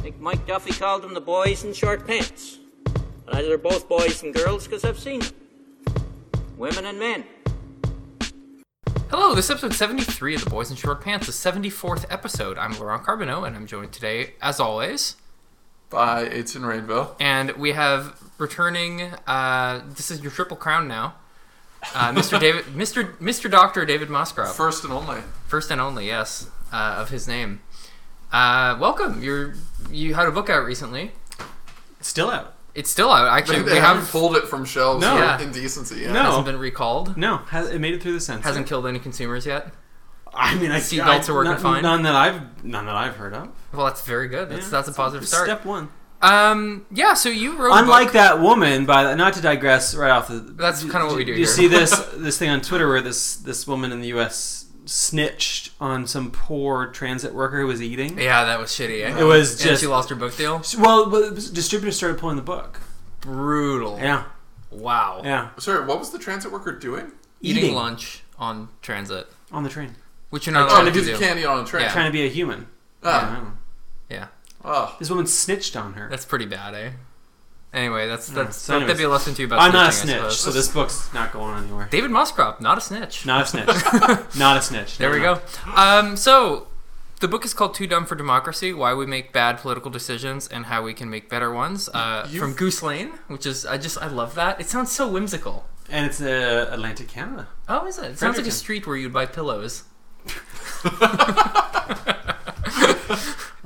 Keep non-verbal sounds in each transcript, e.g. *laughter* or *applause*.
I think Mike Duffy called them the boys in short pants. But either they're both boys and girls because I've seen them. Women and men. Hello, this is episode 73 of The Boys in Short Pants, the 74th episode. I'm Laurent Carbonneau, and I'm joined today, as always, by Etienne Rainville. and we have returning, uh, this is your triple crown now, uh, Mr. *laughs* David, Mr. Mr. Doctor David Moscrop. First and only. First and only, yes, uh, of his name. Uh, welcome. You're, you had a book out recently. Still out. It's still out, actually. they we haven't have, pulled it from shelves No. for Yeah. indecency. Yeah. No. hasn't been recalled. No, has, it made it through the censor. Hasn't killed any consumers yet. I mean, I see Seatbelts are working none, fine? None that I've none that I've heard of. Well, that's very good. That's, Yeah, that's a positive it's start. Step one. Um, yeah, so you wrote a Unlike book. that woman, by the, not to digress right off the. That's kinda what we do You here. see this *laughs* this thing on Twitter where this this woman in the U.S. snitched on some poor transit worker who was eating. Yeah, that was shitty. Eh? It was and just she lost her book deal. well, but distributors started pulling the book. Brutal. Yeah, Wow. yeah, Sorry, what was the transit worker doing? Eating, Eating. lunch on transit, on the train, which you're not Oh, allowed to do. you can't on a train. Yeah. trying to be a human. Yeah, I don't know. Yeah, Oh. This woman snitched on her. that's pretty bad, eh? Anyway, that's Yeah, that's so that'd be a lesson to you about. I'm not a snitch, so this book's not going anywhere. David Moscrop, not a snitch. Not a snitch. *laughs* not a snitch. There No, we no. go. Um, so the book is called Too Dumb for Democracy: Why We Make Bad Political Decisions and How We Can Make Better Ones. Uh, from Goose Lane, which is I just I love that. It sounds so whimsical. And it's uh, Atlantic Canada. Oh, is it? It sounds like a street where you'd buy pillows. *laughs* *laughs*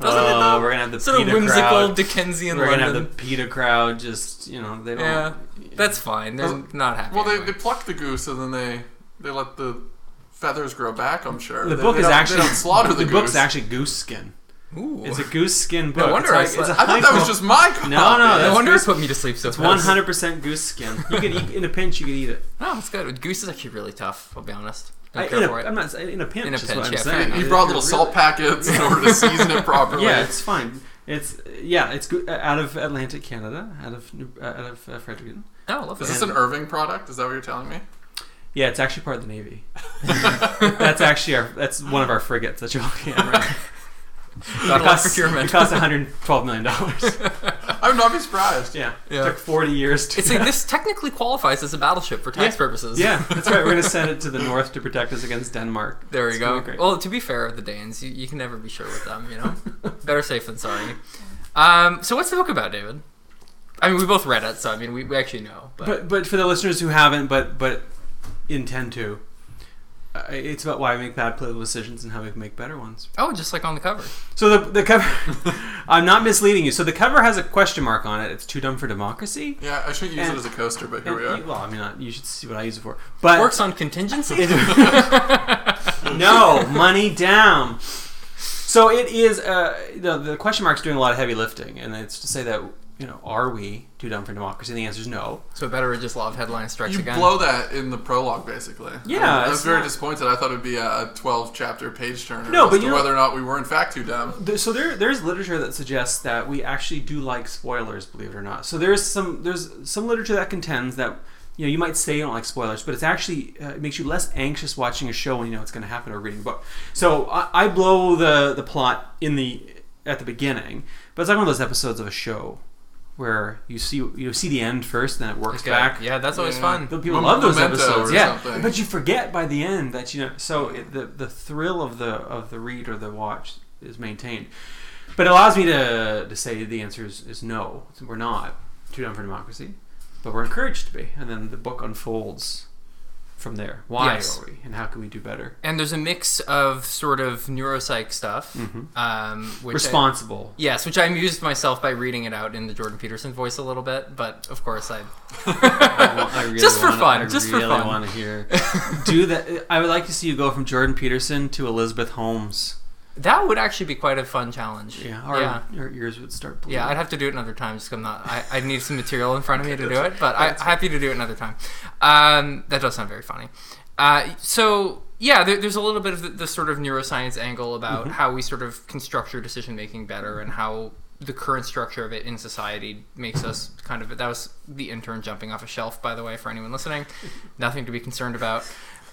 Oh, we're gonna have the Sort of whimsical crowd. Dickensian We're gonna have the PETA crowd. Just you know, they don't. Yeah, that's fine. They're Well- not happy. Well, they, anyway. they pluck the goose and then they they let the feathers grow back. I'm sure. The They- book they is don't- actually they don't slaughter the, the book's actually goose skin. Ooh. It's a goose skin book. wonder it's I like, it's I thought that was just my copy. No, no, no that's wonder goose- it put me to sleep so fast. one hundred percent goose skin. You could eat in a pinch. You could eat it. *laughs* Oh, it's good. Goose is actually really tough. I'll be honest. Don't I, in a, for it. I'm not in a pinch. In a is pinch, what I'm yeah, saying. enough. You brought you're little really- salt packets in order to *laughs* season it properly. Yeah, it's fine. It's yeah, it's go- out of Atlantic Canada, out of New- uh, out of uh, Fredericton. oh, I love Is this. this an Irving product? Is that what you're telling me? Yeah, it's actually part of the Navy. *laughs* *laughs* that's actually our that's one of our frigates that you're looking at. Right? Got it a costs, procurement. it costs 112 million dollars. *laughs* I would not be surprised. Yeah, Yeah. It took 40 years to. It's like *laughs* this technically qualifies as a battleship for tax Yeah. purposes. yeah, that's right. We're gonna *laughs* send it to the north to protect us against Denmark. There we go. gonna be great. Well, to be fair, the Danes, you, you can never be sure with them. You know, better safe than sorry. Um, so what's the book about, David? I mean, we both read it, so I mean, we, we actually know. But, But but for the listeners who haven't, but but intend to, uh, it's about why we make bad political decisions and how we can make better ones. oh, just like on the cover. So the the cover, *laughs* I'm not misleading you. So the cover has a question mark on it. It's too dumb for democracy. Yeah, I should use And- it as a coaster, but here we are. well, I mean, not, you should see what I use it for. But Works on contingency. *laughs* no money down. So it is. Uh, the the question mark's doing a lot of heavy lifting, and it's to say that you know, are we too dumb for democracy? And the answer is no. so better just of headline strikes You again. blow that in the prologue, basically. Yeah, I was very not- disappointed. I thought it'd be a 12 chapter page turner. No, as but to you know- whether or not we were in fact too dumb. So there, there's literature that suggests that we actually do like spoilers, believe it or not. So there's some, there's some literature that contends that you know you might say you don't like spoilers, but it's actually uh, it makes you less anxious watching a show when you know what's going to happen or reading a book. So I, I blow the the plot in the at the beginning, but it's like one of those episodes of a show where you see you see the end first, then it works Okay. back. Yeah, that's always Yeah. fun. But people Mem- love those Memento episodes, yeah. something. But you forget by the end that you know. So it, the the thrill of the of the read or the watch is maintained. But it allows me to to say the answer is, is no. We're not too dumb for democracy, but we're encouraged to be. And then the book unfolds from there. Why Yes. are we, and how can we do better? And there's a mix of sort of neuropsych stuff, um, which I- Responsible. yes, which I amused myself by reading it out in the Jordan Peterson voice a little bit, but of course I I *laughs* really Just for wanna- fun, I just for really fun. want to hear. *laughs* do that. I would like to see you go from Jordan Peterson to Elizabeth Holmes. That would actually be quite a fun challenge. Yeah, our, yeah. our ears would start bleeding. Yeah, I'd have to do it another time just 'cause I'm not. I, I need some material in front of me to do it, *laughs* but I'm happy to do it another time. Um, that does sound very funny. Uh, so yeah, there, there's a little bit of the, the sort of neuroscience angle about how we sort of can structure decision making better and how the current structure of it in society makes us kind of. That was the intern jumping off a shelf, by the way, for anyone listening. Nothing to be concerned about.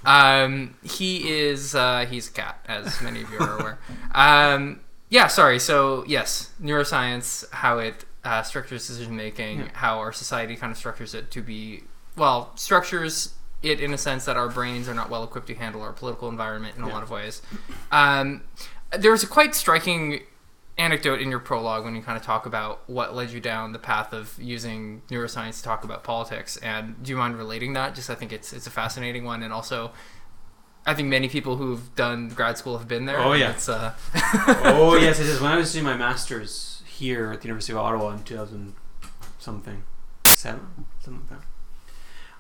Um, he is uh, he's a cat, as many of you are aware. Um, yeah, sorry. So yes, neuroscience, how it uh, structures decision making, Yeah. how our society kind of structures it to be well structures it in a sense that our brains are not well equipped to handle our political environment in a Yeah. lot of ways. Um, there was a quite striking anecdote in your prologue when you kind of talk about what led you down the path of using neuroscience to talk about politics. And do you mind relating that? Just I think it's it's a fascinating one, and also. I think many people who've done grad school have been there. Oh, yeah. it's uh, *laughs* oh *laughs* yes, it is. When I was doing my masters here at the University of Ottawa in 2000 something, seven, something like that.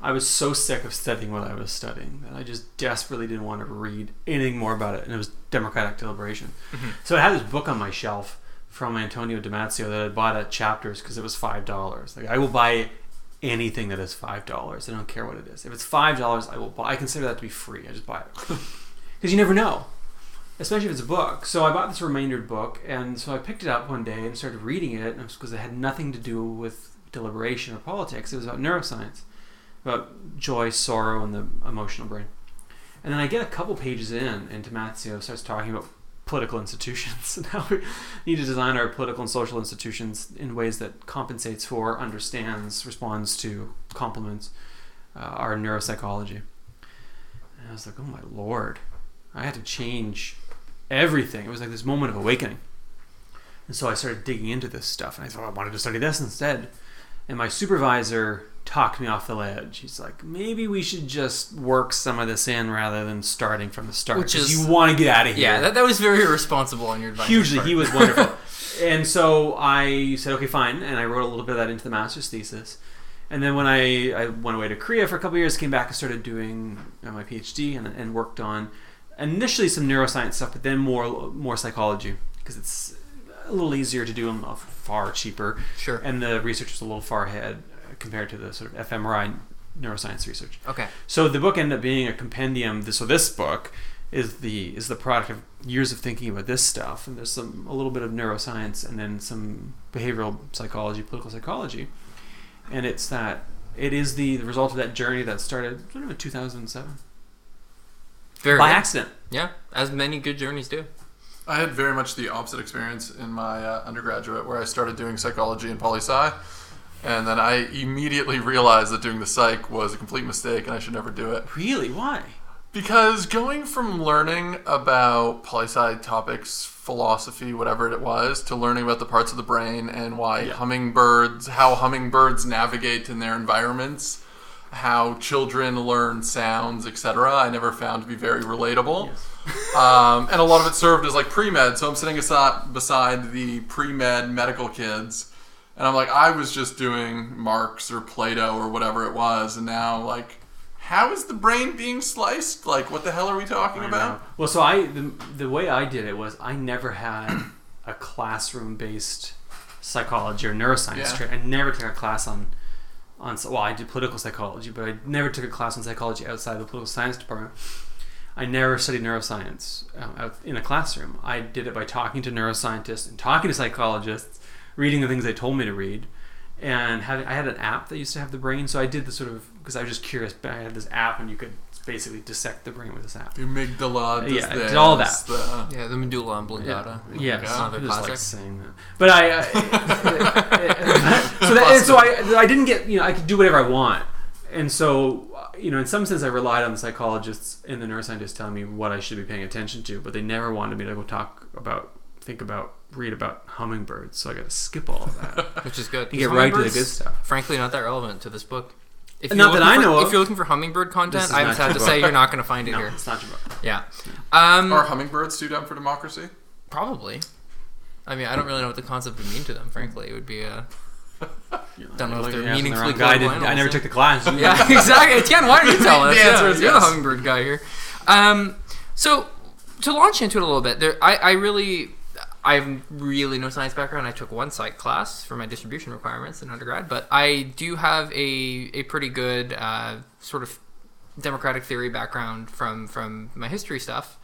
I was so sick of studying what I was studying that I just desperately didn't want to read anything more about it, and it was democratic deliberation. Mhm. So I had this book on my shelf from Antonio Damasio that I bought at Chapters because it was five dollars. Like I will buy anything that is five dollars. I don't care what it is. If it's five dollars, I will buy. I consider that to be free. I just buy it *laughs* because you never know especially if it's a book. So I bought this remaindered book, and so I picked it up one day and started reading it, and because it had nothing to do with deliberation or politics. It was about neuroscience, about joy, sorrow, and the emotional brain. And then I get a couple pages in, and Damasio starts talking about political institutions *laughs* and how we need to design our political and social institutions in ways that compensates for, understands, responds to, complements uh, our neuropsychology. And I was like, oh my lord. I had to change everything. It was like this moment of awakening. And so I started digging into this stuff, and I thought I wanted to study this instead. And my supervisor talked me off the ledge. He's like, maybe we should just work some of this in rather than starting from the start. Which is- you want to get out of here. yeah, that, that was very responsible on your advice. hugely. He was wonderful. *laughs* and so I said, okay, fine. And I wrote a little bit of that into the master's thesis. And then when I, I went away to Korea for a couple of years, came back and started doing my PhD and, and worked on initially some neuroscience stuff, but then more more psychology because it's a little easier to do and far cheaper. Sure. And the research was a little far ahead compared to the sort of fMRI neuroscience research. Okay. So the book ended up being a compendium. So this book is the is the product of years of thinking about this stuff, and there's some a little bit of neuroscience, and then some behavioral psychology, political psychology, and it's that it is the, the result of that journey that started I don't know, 2007 Very by good. accident. Yeah, as many good journeys do. I had very much the opposite experience in my uh, undergraduate, where I started doing psychology and poli sci, and then I immediately realized that doing the psych was a complete mistake, and I should never do it. Really? Why? Because going from learning about poli sci topics, philosophy, whatever it was, to learning about the parts of the brain and why Yeah. hummingbirds, how hummingbirds navigate in their environments, how children learn sounds, etc., I never found to be very relatable. *laughs* um, and a lot of it served as like pre-med. So I'm sitting aside, beside the pre-med medical kids, and I'm like, I was just doing Marx or Plato or whatever it was, and now like, how is the brain being sliced? Like, what the hell are we talking about? Well, so I the, the way I did it was I never had *coughs* a classroom based psychology or neuroscience. Yeah. I never took a class on on well, I did political psychology, but I never took a class on psychology outside the political science department. I never studied neuroscience um, in a classroom. I did it by talking to neuroscientists and talking to psychologists, reading the things they told me to read, and having. I had an app that used to have the brain, so I did the sort of because I was just curious. But I had this app, and you could basically dissect the brain with this app. The amygdala does Yeah, this. did all that. The, Yeah, the medulla oblongata. Yeah, God. Another just like saying that. But I, uh, *laughs* *laughs* so that, so I, I didn't get, you know, I could do whatever I want, and so, uh, you know, in some sense, I relied on the psychologists and the neuroscientists telling me what I should be paying attention to, but they never wanted me to go talk about, think about, read about hummingbirds. So I got to skip all of that. *laughs* which is good. You get Because right to the good stuff. Frankly, not that relevant to this book. If Not you're that looking I for- know of. If you're looking for hummingbird content, I'm sad to book. say you're not going to find it no, here. it's not your book. Yeah. Um, are hummingbirds too down for democracy? probably. I mean, I don't really know what the concept would mean to them. Frankly, it would be a *laughs* Don't know if they're you're the meaningfully wrong guy. I, didn't- I never took the class. *laughs* yeah, exactly. Etienne, why don't you tell us? The answer Yeah, is you're yes. the hummingbird guy here. Um, so to launch into it a little bit, there, I, I really, I have really no science background. I took one psych class for my distribution requirements in undergrad, but I do have a, a pretty good uh, sort of democratic theory background from from my history stuff.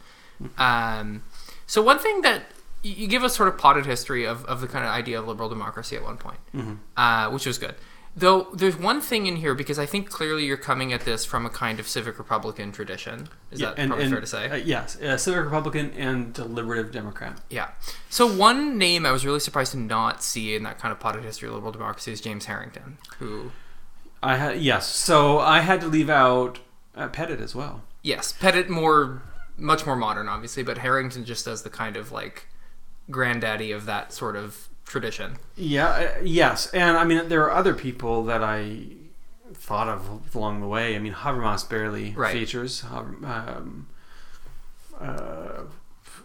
Um, so one thing that you give us sort of potted history of, of the kind of idea of liberal democracy at one point, Mhm. uh, which was good. Though there's one thing in here because I think clearly you're coming at this from a kind of civic Republican tradition. Is that probably fair to say? Uh, yes, uh, civic Republican and deliberative Democrat. Yeah. So one name I was really surprised to not see in that kind of potted history of liberal democracy is James Harrington, who I had yes, so I had to leave out uh, Pettit as well. yes, Pettit more much more modern obviously, but Harrington just as the kind of like granddaddy of that sort of tradition. Yeah, uh, yes, and I mean there are other people that I thought of along the way. I mean Habermas barely Right. features. Um, uh,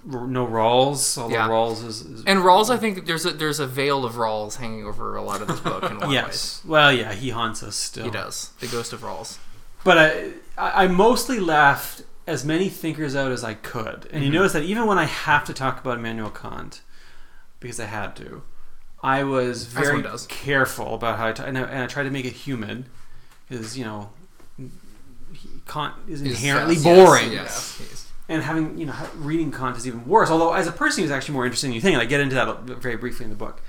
no Rawls, although Yeah. Rawls is, is And Rawls, I think there's a there's a veil of Rawls hanging over a lot of this book in a lot of ways. yes. Well, yeah, he haunts us still. He does. The ghost of Rawls. But I, I mostly left as many thinkers out as I could. And you Mm-hmm. notice that even when I have to talk about Immanuel Kant, because I had to, I was very careful about how I ta- and I, and I tried to make it human, because you know, Kant is inherently Yes, boring, Yes, yes, and having you know reading Kant is even worse. Although as a person, he was actually more interesting than you think. And I get into that very briefly in the book.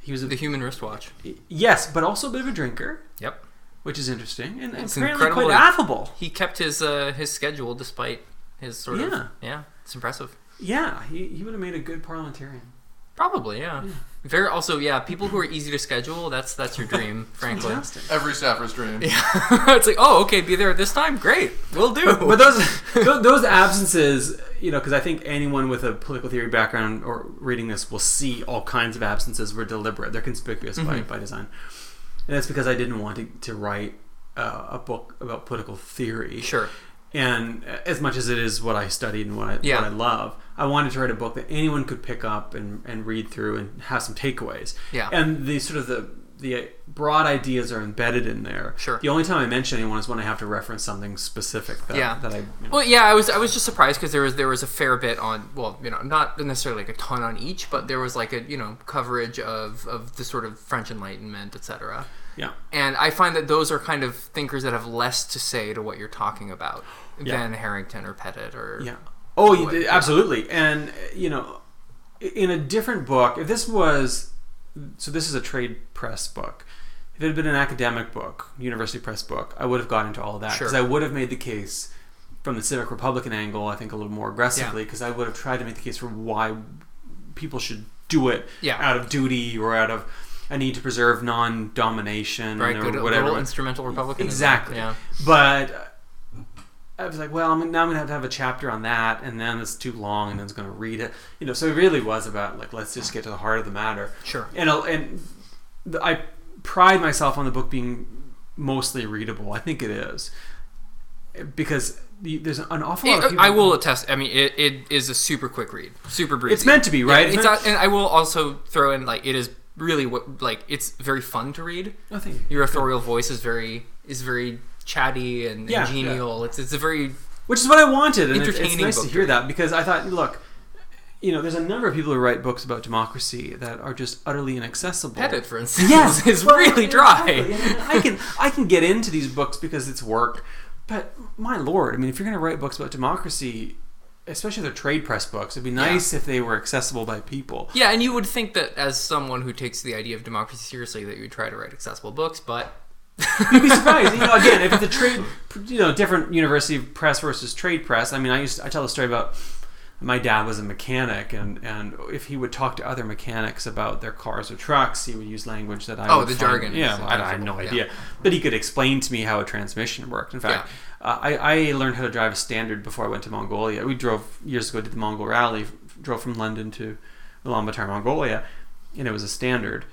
He was a The human wristwatch. yes, but also a bit of a drinker, Yep. which is interesting, and, and It's apparently incredible quite affable. He kept his uh, his schedule despite his sort Yeah. of yeah. It's impressive. Yeah, he, he would have made a good parliamentarian. Probably, yeah. Very also, yeah. People who are easy to schedule. That's that's your dream, *laughs* frankly. Fantastic. Every staffer's dream. *laughs* Yeah. *laughs* it's like, oh, okay, be there at this time. Great, we'll do. But those those absences, you know, because I think anyone with a political theory background or reading this will see all kinds of absences were deliberate. They're conspicuous by, by design, and that's because I didn't want to, to write uh, a book about political theory. sure. And as much as it is what I studied and what I, Yeah. what I love, I wanted to write a book that anyone could pick up and, and read through and have some takeaways. Yeah. And the sort of the the broad ideas are embedded in there. Sure. The only time I mention anyone is when I have to reference something specific that, Yeah. that I. You know, Well, yeah, I was I was just surprised because there was there was a fair bit on well, you know, not necessarily like a ton on each, but there was like a you know coverage of of the sort of French Enlightenment, etc. yeah. And I find that those are kind of thinkers that have less to say to what you're talking about Yeah. than Harrington or Pettit or Yeah. Oh, you did, absolutely. And you know, in a different book, if this was, so this is a trade press book. If it had been an academic book, university press book, I would have got into all of that Sure. because I would have made the case from the civic republican angle. I think a little more aggressively because I would have tried to make the case for why people should do it Yeah. out of duty or out of a need to preserve non-domination right or good whatever. little instrumental Republicanism. Exactly. Yeah. But I was like, well, I'm, now I'm gonna have to have a chapter on that, and then it's too long, and then it's gonna read it. You know, so it really was about like, let's just get to the heart of the matter. Sure. And and I pride myself on the book being mostly readable. I think it is because there's an awful lot of It- people. I will attest. I mean, it, it is a super quick read, super breezy. It's meant to be, right? It's it's not- and I will also throw in like it is really what like it's very fun to read. Oh, thank you. Your authorial voice is very is very chatty and, and Yeah, genial. It's it's a very which is what I wanted, and it's, it's nice to hear that because I thought, look. You know, there's a number of people who write books about democracy that are just utterly inaccessible. Pettit, for instance, Yes, *laughs* is, well, really dry. exactly. I can I can get into these books because it's work, but my lord, I mean, if you're going to write books about democracy, especially the trade press books, it'd be nice if they were accessible by people. Yeah, and you would think that as someone who takes the idea of democracy seriously, that you would try to write accessible books, but *laughs* You'd be surprised, you know. Again, if it's a trade, you know, different university press versus trade press. I mean, I used to, I tell a story about my dad was a mechanic, and and if he would talk to other mechanics about their cars or trucks, he would use language that I Oh, would the find- jargon Yeah, I, I had no idea, but he could explain to me how a transmission worked. In fact, uh, I I learned how to drive a standard before I went to Mongolia. We drove years ago, to the Mongol Rally, drove from London to Ulaanbaatar, Mongolia, and it was a standard.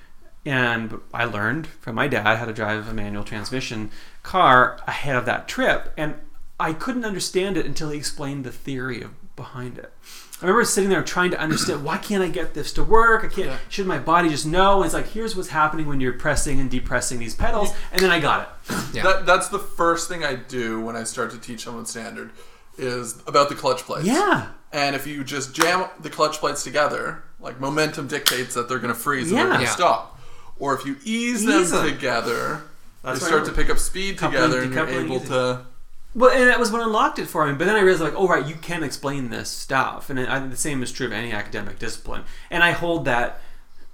And I learned from my dad how to drive a manual transmission car ahead of that trip, and I couldn't understand it until he explained the theory of, behind it. I remember sitting there trying to understand why can't I get this to work? I can't. Yeah. Should my body just know? And it's like here's what's happening when you're pressing and depressing these pedals, and then I got it. Yeah. That, that's the first thing I do when I start to teach someone standard is about the clutch plates. Yeah, And if you just jam the clutch plates together, like momentum dictates that they're going to freeze and they're going to Yeah. stop. Or if you ease, Ease them them. together, That's they start to pick up speed Coupling, together and you're able easy. to. Well, and that was what unlocked it for me. But then I realized, like, oh right, you can explain this stuff, and I, the same is true of any academic discipline. And I hold that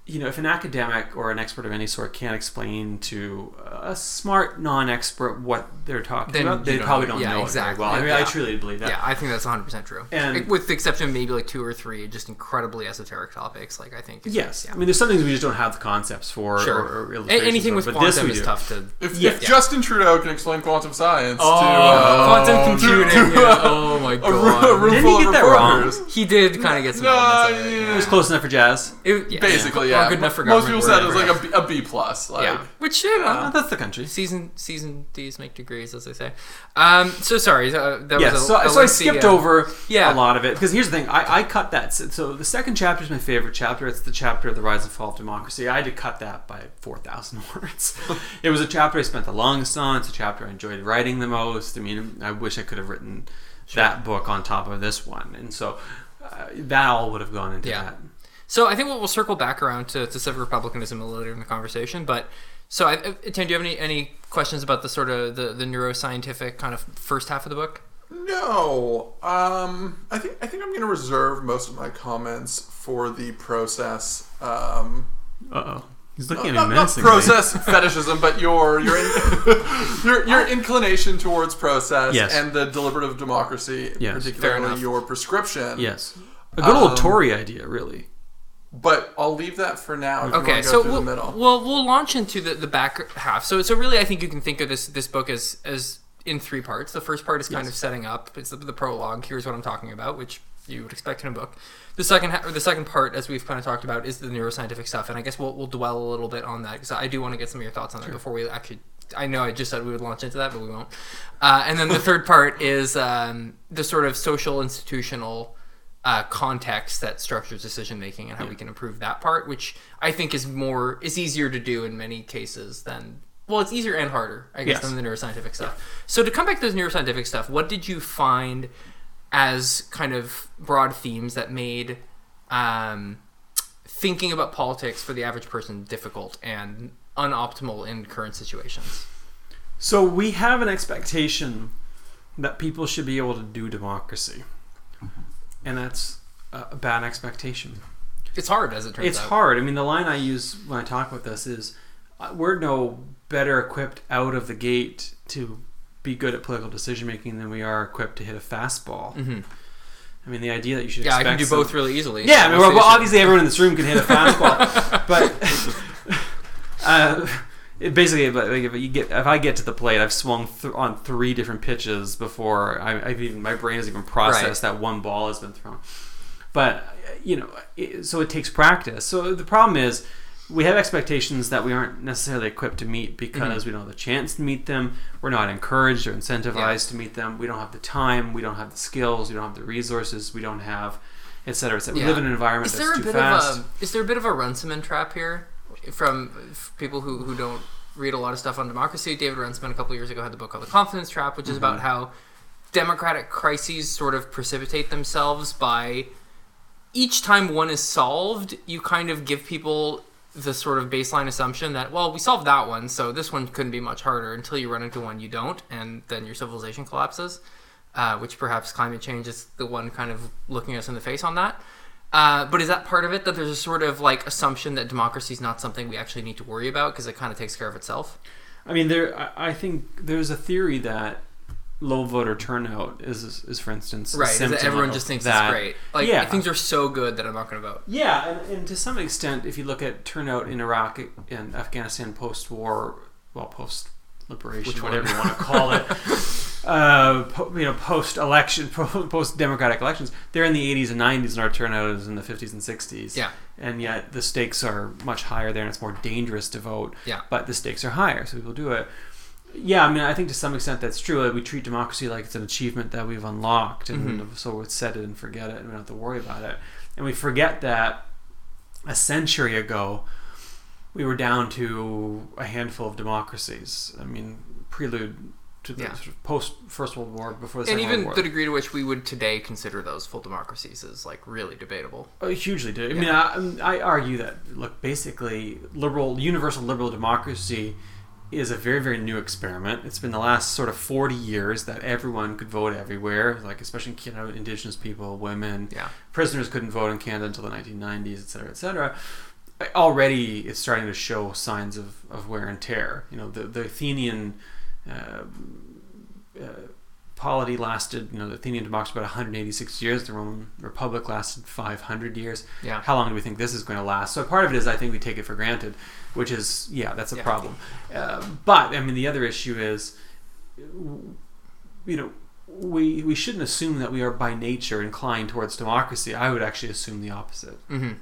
you know, if an academic or an expert of any sort can't explain to a smart non-expert what they're talking Then about, they don't probably know. don't Yeah, know exactly. it very well. I mean, I truly believe that. Yeah, I think that's 100% true. And- with the exception of maybe like two or three just incredibly esoteric topics, like I think. Yes, Yeah. I mean, there's some things we just don't have the concepts for. Sure. Or, or A- anything for, with quantum we is do. tough to. If, Yeah. if Justin Trudeau can explain quantum science Oh, to uh, quantum computing. to, yeah. *laughs* uh, Oh my a, room, a god. room Didn't full he of get that wrong? He did kind of get some No, elements it. yeah. It was close enough for jazz. It- yeah, Basically, Well, yeah. good enough for Most people said it was like a B, a B plus. Like, yeah, which you know, Uh, that's the country. season season D's make degrees, as they say. Um, so sorry, uh, that Yes, was a, so, a so I skipped uh, over yeah. a lot of it because here's the thing: I, I cut that. So the second chapter is my favorite chapter. It's the chapter of the rise and fall of democracy. I had to cut that by four thousand *laughs* words. it was a chapter I spent the longest on. It's a chapter I enjoyed writing the most. I mean, I wish I could have written that book on top of this one, and so uh, that all would have gone into Yeah. that. So I think we'll, we'll circle back around to, to civic republicanism a little later in the conversation. But so, I, uh, Tim, do you have any, any questions about the sort of the, the neuroscientific kind of first half of the book? No, um, I think I think I'm going to reserve most of my comments for the process. Um, Uh oh, he's looking at me not menacingly. process *laughs* fetishism, but your your in, *laughs* your your inclination towards process Yes. and the deliberative democracy, Yes, particularly your prescription. Yes, a good old Um, Tory idea, really. But I'll leave that for now. Okay, want to go so we'll, we'll we'll launch into the, the back half. So so really, I think you can think of this this book as as in three parts. The first part is kind of setting up. It's the, the prologue. Here's what I'm talking about, which you would expect in a book. The second ha- or the second part, as we've kind of talked about, is the neuroscientific stuff, and I guess we'll we'll dwell a little bit on that because I do want to get some of your thoughts on that before we actually. I know I just said we would launch into that, but we won't. Uh, and then the third part is um, the sort of social institutional uh, context that structures decision making and how we can improve that part, which I think is more is easier to do in many cases than well, it's easier and harder, I guess, Yes. than the neuroscientific stuff. So to come back to this neuroscientific stuff, what did you find as kind of broad themes that made um, thinking about politics for the average person difficult and unoptimal in current situations? So we have an expectation that people should be able to do democracy, and that's a bad expectation. It's hard, as it turns It's out. It's hard. I mean, the line I use when I talk about this is, uh, we're no better equipped out of the gate to be good at political decision making than we are equipped to hit a fastball. Mhm. I mean, the idea that you should Yeah, I can do some- both really easily. Yeah, I mean, well, well, obviously everyone in this room can hit a fastball, *laughs* but *laughs* uh, it basically, but like, if you get if I get to the plate, I've swung th- on three different pitches before I, I've even my brain has even processed that one ball has been thrown. But you know, it, so it takes practice. So the problem is. We have expectations that we aren't necessarily equipped to meet because mm-hmm. we don't have the chance to meet them. We're not encouraged or incentivized to meet them. We don't have the time. We don't have the skills. We don't have the resources. We don't have, et cetera, et cetera. Yeah. We live in an environment Is that's there a too bit fast. of a is there a bit of a Runciman trap here from people who, who don't read a lot of stuff on democracy? David Runciman a couple years ago had the book called The Confidence Trap, which is about Mm-hmm. how democratic crises sort of precipitate themselves by each time one is solved, you kind of give people the sort of baseline assumption that well we solved that one so this one couldn't be much harder until you run into one you don't and then your civilization collapses uh, which perhaps climate change is the one kind of looking us in the face on that uh, but is that part of it that there's a sort of like assumption that democracy is not something we actually need to worry about because it kind of takes care of itself I mean, there. I, I think there's a theory that low voter turnout is, is, is for instance, a right is that everyone just thinks that. it's great like yeah. things are so good that i'm not going to vote Yeah, and, and to some extent, if you look at turnout in Iraq and Afghanistan post-war, well, post-liberation, whatever you want to call it, *laughs* uh, po- you know, post-election, *laughs* post-democratic elections, they're in the 80s and 90s, and our turnout is in the 50s and 60s. Yeah. And yet the stakes are much higher there, and it's more dangerous to vote. Yeah. But the stakes are higher, so people do it. Yeah, I mean, I think to some extent that's true. Like, we treat democracy like it's an achievement that we've unlocked, and Mm-hmm. so we set it and forget it, and we don't have to worry about it. And we forget that a century ago, we were down to a handful of democracies. I mean, prelude to the Yeah. sort of post First World War, before the and Second even World the degree to which we would today consider those full democracies is like really debatable Oh, hugely do. I mean, I, I argue that look, basically, liberal, universal liberal democracy is a very, very new experiment. It's been the last sort of forty years that everyone could vote everywhere, like especially you know, indigenous people, women, yeah prisoners couldn't vote in Canada until the 1990s, et cetera, et cetera. already it's starting to show signs of, of wear and tear. You know, the the Athenian polity lasted, you know, the Athenian democracy about 186 years. The Roman Republic lasted 500 years. Yeah. How long do we think this is going to last? So part of it is I think we take it for granted, which is yeah, that's a Yeah. problem. Uh, but I mean, the other issue is, you know. We, we shouldn't assume that we are by nature inclined towards democracy. I would actually assume the opposite hmm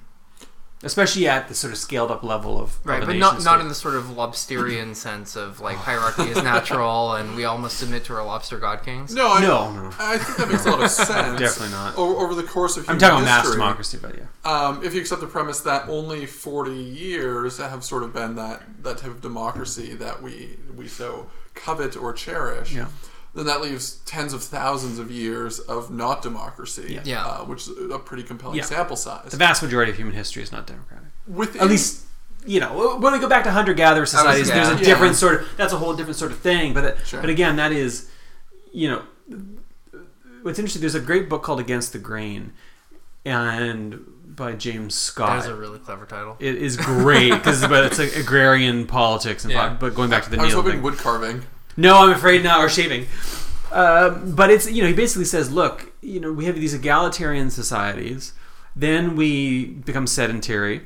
especially at the sort of scaled up level of Right, of but nation not not in the sort of lobsterian *laughs* sense of like hierarchy is natural *laughs* and we all must submit to our lobster god kings. No, I, No, no. I think that makes a lot of *laughs* sense. Definitely not. Over, over the course of I'm human talking about mass democracy, but yeah, Um, if you accept the premise that only 40 years have sort of been that, that type of democracy that we we so covet or cherish, Yeah. Then that leaves tens of thousands of years of not democracy, Yeah. Yeah. Uh, which is a pretty compelling Yeah. sample size. the vast majority of human history is not democratic. Within, At least, you know, when we go back to hunter-gatherer societies, yeah. there's a Yeah. different sort of that's a whole different sort of thing. But Sure. but again, that is, you know, what's interesting. There's a great book called Against the Grain, and by James Scott. That is a really clever title. it is great because but it's like agrarian politics and Yeah. po- but going back to the I was Neil hoping thing. wood carving. No, I'm afraid not, or shaving. Um, but it's you know he basically says, look, you know we have these egalitarian societies, then we become sedentary,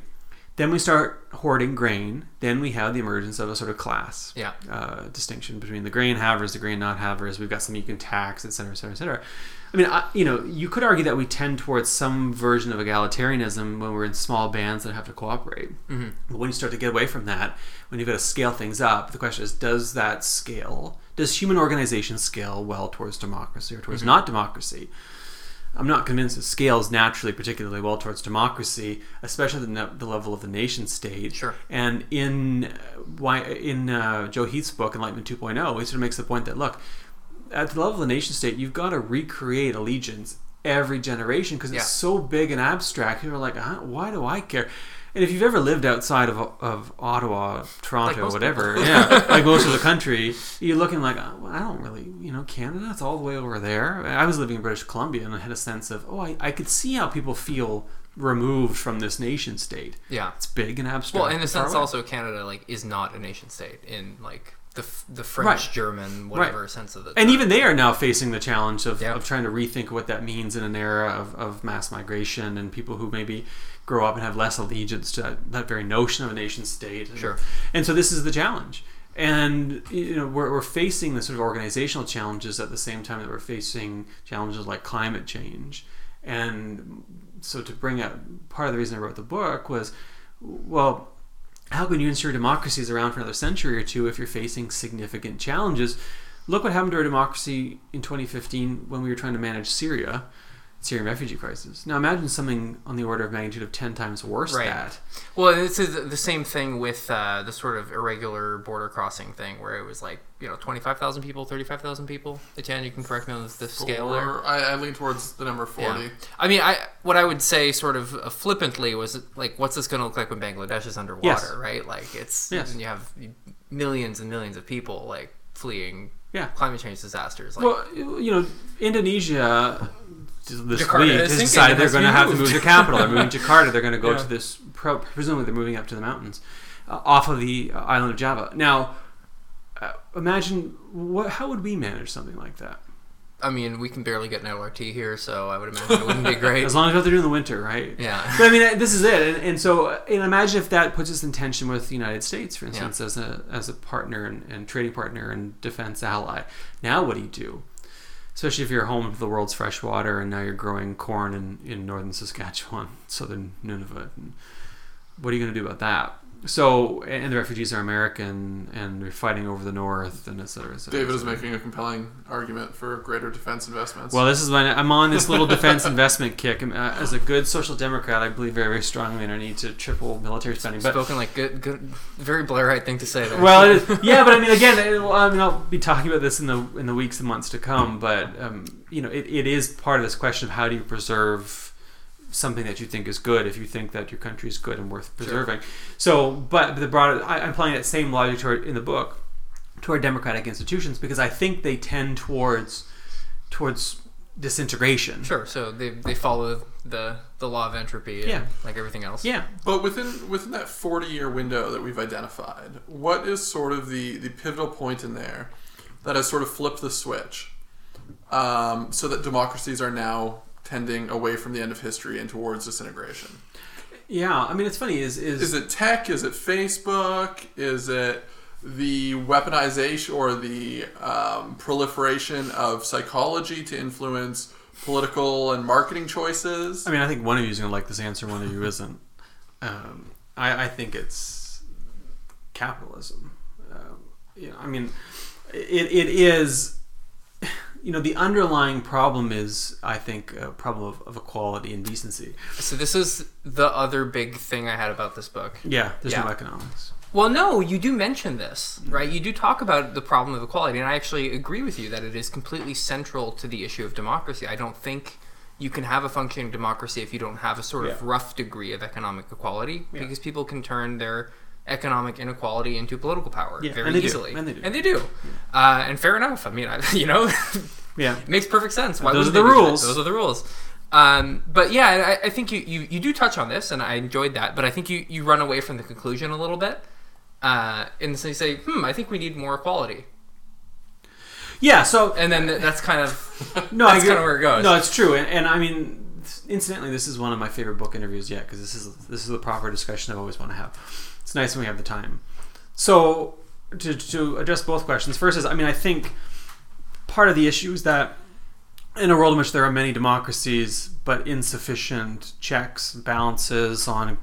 then we start hoarding grain, then we have the emergence of a sort of class Yeah. uh, distinction between the grain havers, the grain not havers. We've got some you can tax, et cetera, et cetera, et cetera. I mean, I, you know, you could argue that we tend towards some version of egalitarianism when we're in small bands that have to cooperate. Mm-hmm. But when you start to get away from that, when you've got to scale things up, the question is, does that scale? Does human organization scale well towards democracy or towards Mm-hmm. not democracy? I'm not convinced it scales naturally particularly well towards democracy, especially the, ne- the level of the nation state. Sure. And in uh, why in uh, Joe Heath's book Enlightenment 2.0, he sort of makes the point that look, at the level of the nation state, you've got to recreate allegiance every generation because it's Yeah. so big and abstract. People are like, "Huh, why do I care? And if you've ever lived outside of, of Ottawa, Toronto, most whatever, *laughs* yeah, like most of the country, you're looking like, oh, well, I don't really, you know, Canada, it's all the way over there. I was living in British Columbia and I had a sense of, oh, I, I could see how people feel removed from this nation state. Yeah. It's big and abstract. Well, in a sense, also Canada like is not a nation state in like the the French, Right. German, whatever sense of it. And even they are now facing the challenge of, Yeah. of trying to rethink what that means in an era of, of mass migration and people who maybe grow up and have less allegiance to that, that very notion of a nation state. And, Sure. And so this is the challenge. And you know we're, we're facing the sort of organizational challenges at the same time that we're facing challenges like climate change. And so to bring up part of the reason I wrote the book was, well, how can you ensure democracy is around for another century or two if you're facing significant challenges? Look what happened to our democracy in 2015 when we were trying to manage Syria, Syrian refugee crisis. Now imagine something on the order of magnitude of 10 times worse Right. that. Well, this is the same thing with uh, the sort of irregular border crossing thing, where it was like you know twenty five thousand people, thirty five thousand people. Etienne, you can correct me on the scale there. Or I, I lean towards the number 40. Yeah. I mean, I what I would say, sort of uh, flippantly, was like, what's this going to look like when Bangladesh is underwater, Yes. right? Like, it's Yes. you have millions and millions of people like fleeing Yeah. climate change disasters. Like, Well, you know, Indonesia this Jakarta week is has decided it they're going to have to moved. move the capital. They're moving to *laughs* Jakarta. They're going to go Yeah. to this. Presumably, they're moving up to the mountains uh, off of the uh, island of Java. Now, uh, imagine what. How would we manage something like that? I mean, we can barely get an LRT here, so I would imagine it wouldn't be *laughs* great. As long as what they're doing in the winter, right? yeah. But I mean, this is it, and, and so uh, and imagine if that puts us in tension with the United States, for instance, as a as a partner and, and trading partner and defense ally. Now, what do you do? Especially if you're home to the world's fresh water, and now you're growing corn in, in northern Saskatchewan, *laughs* southern Nunavut. And what are you going to do about that? So, and the refugees are American, and they're fighting over the north, and et cetera, et cetera. et David is making a compelling argument for greater defense investments. Well, this is when I'm on this little defense investment kick. Uh, as a good social democrat, I believe very, very strongly in our need to triple military spending. But Spoken like good, good, very Blairite thing to say there. well, it is, *laughs* yeah, but I mean, again, it, well, I mean, I'll be talking about this in the in the weeks and months to come. But um, you know, it, it is part of this question of how do you preserve something that you think is good if you think that your country is good and worth preserving. So, but the broader, I, I'm applying that same logic to in the book to our democratic institutions because I think they tend towards towards disintegration. Sure. So they, they follow the the law of entropy. and Yeah. Like everything else. Yeah. But within within that forty year window that we've identified, what is sort of the the pivotal point in there that has sort of flipped the switch, um, so that democracies are now tending away from the end of history and towards disintegration? Yeah. I mean, it's funny. Is is, Is it tech? Is it Facebook? Is it the weaponization or the um, proliferation of psychology to influence political and marketing choices? I mean, I think one of you is going to like this answer, one of you isn't. Um, I, I think it's capitalism. Um, you know, I mean, it, it is. You know, the underlying problem is, I think, a problem of, of equality and decency. So this is the other big thing I had about this book. Yeah, there's Yeah. no economics. Well, no, you do mention this, right? You do talk about the problem of equality, and I actually agree with you that it is completely central to the issue of democracy. I don't think you can have a functioning democracy if you don't have a sort of Yeah. rough degree of economic equality, because people can turn their economic inequality into political power Yeah, very and they do, easily, and they do. and they do. Uh, and fair enough. I mean, I, *laughs* you know, Yeah. it *laughs* makes perfect sense. Why Those are the they do that? rules. Those are the rules. Um, but yeah, I, I think you, you, you do touch on this, and I enjoyed that. But I think you, you run away from the conclusion a little bit. Uh, and so you say, hmm, I think we need more equality. Yeah, so And then that's kind of *laughs* no, that's I kinda where it goes. No, it's true, and, and I mean, incidentally, this is one of my favorite book interviews yet because this is this is the proper discussion I've always want to have. It's nice when we have the time. So to to address both questions, first is I mean I think part of the issue is that in a world in which there are many democracies but insufficient checks and balances on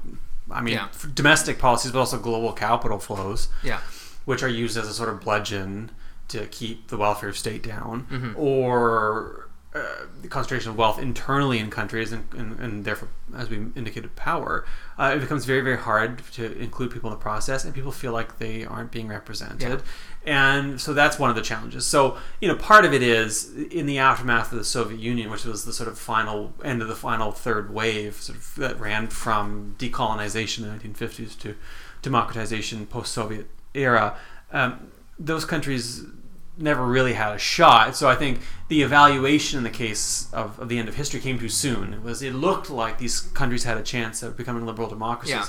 I mean Yeah. domestic policies but also global capital flows yeah, which are used as a sort of bludgeon to keep the welfare state down, Mm-hmm. or uh, the concentration of wealth internally in countries, and, and, and therefore, as we indicated, power. Uh, it becomes very, very hard to include people in the process, and people feel like they aren't being represented. And so that's one of the challenges. So, you know, part of it is in the aftermath of the Soviet Union, which was the sort of final end of the final third wave, sort of that ran from decolonization in the 1950s to democratization post-Soviet era. Um, those countries never really had a shot. So I think the evaluation in the case of, of the end of history came too soon. It was it looked like these countries had a chance of becoming liberal democracies. Yeah.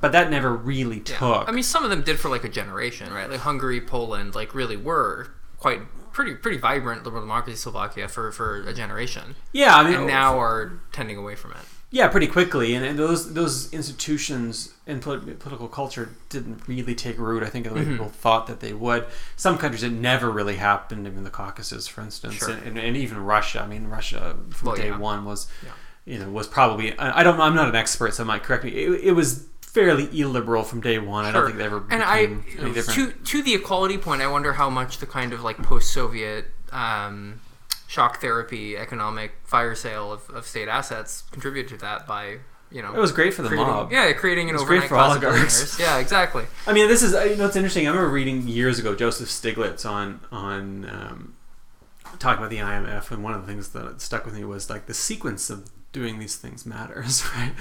But that never really yeah. took. I mean, some of them did for like a generation, right? Like Hungary, Poland, like really were quite pretty pretty vibrant liberal democracy. Slovakia for for a generation, yeah, I mean and now oh, are tending away from it. Yeah, pretty quickly, and, and those those institutions in polit- political culture didn't really take root. I think in the way Mm-hmm. people thought that they would. Some countries it never really happened. I mean, the Caucasus, for instance, Sure. and, and, and even Russia. I mean, Russia from Well, day yeah. one was, Yeah. you know, was probably. I don't know. I'm not an expert, so I might correct me. It, it was fairly illiberal from day one. I don't think they ever and I to to the equality point, I wonder how much the kind of like post-Soviet um, shock therapy, economic fire sale of, of state assets contributed to that by you know it was great for the creating, mob. yeah creating an was great overnight for class of oligarchs. billionaires. Yeah, exactly. I mean, this is you know it's interesting. I remember reading years ago Joseph Stiglitz on on um, talking about the IMF, and one of the things that stuck with me was like the sequence of doing these things matters, *laughs* right?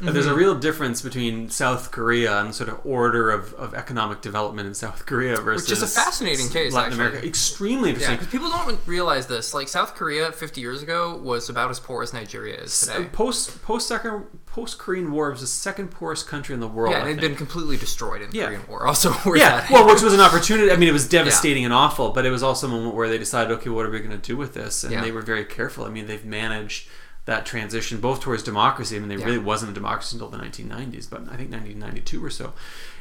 Uh, There's a Mm-hmm. real difference between South Korea and sort of order of, of economic development in South Korea versus Which is a fascinating case, Latin actually. America. Extremely Yeah, interesting. because people don't realize this. Like South Korea, 50 years ago, was about as poor as Nigeria is today. Post post second post Korean War was the second poorest country in the world. Yeah, I and it had been completely destroyed in the Yeah. Korean War. Also, *laughs* yeah, well, which was an opportunity. I mean, it was devastating and awful, but it was also a moment where they decided, okay, what are we going to do with this? And Yeah. they were very careful. I mean, they've managed that transition both towards democracy. I mean, there Yeah. really wasn't a democracy until the 1990s, but I think 1992 or so.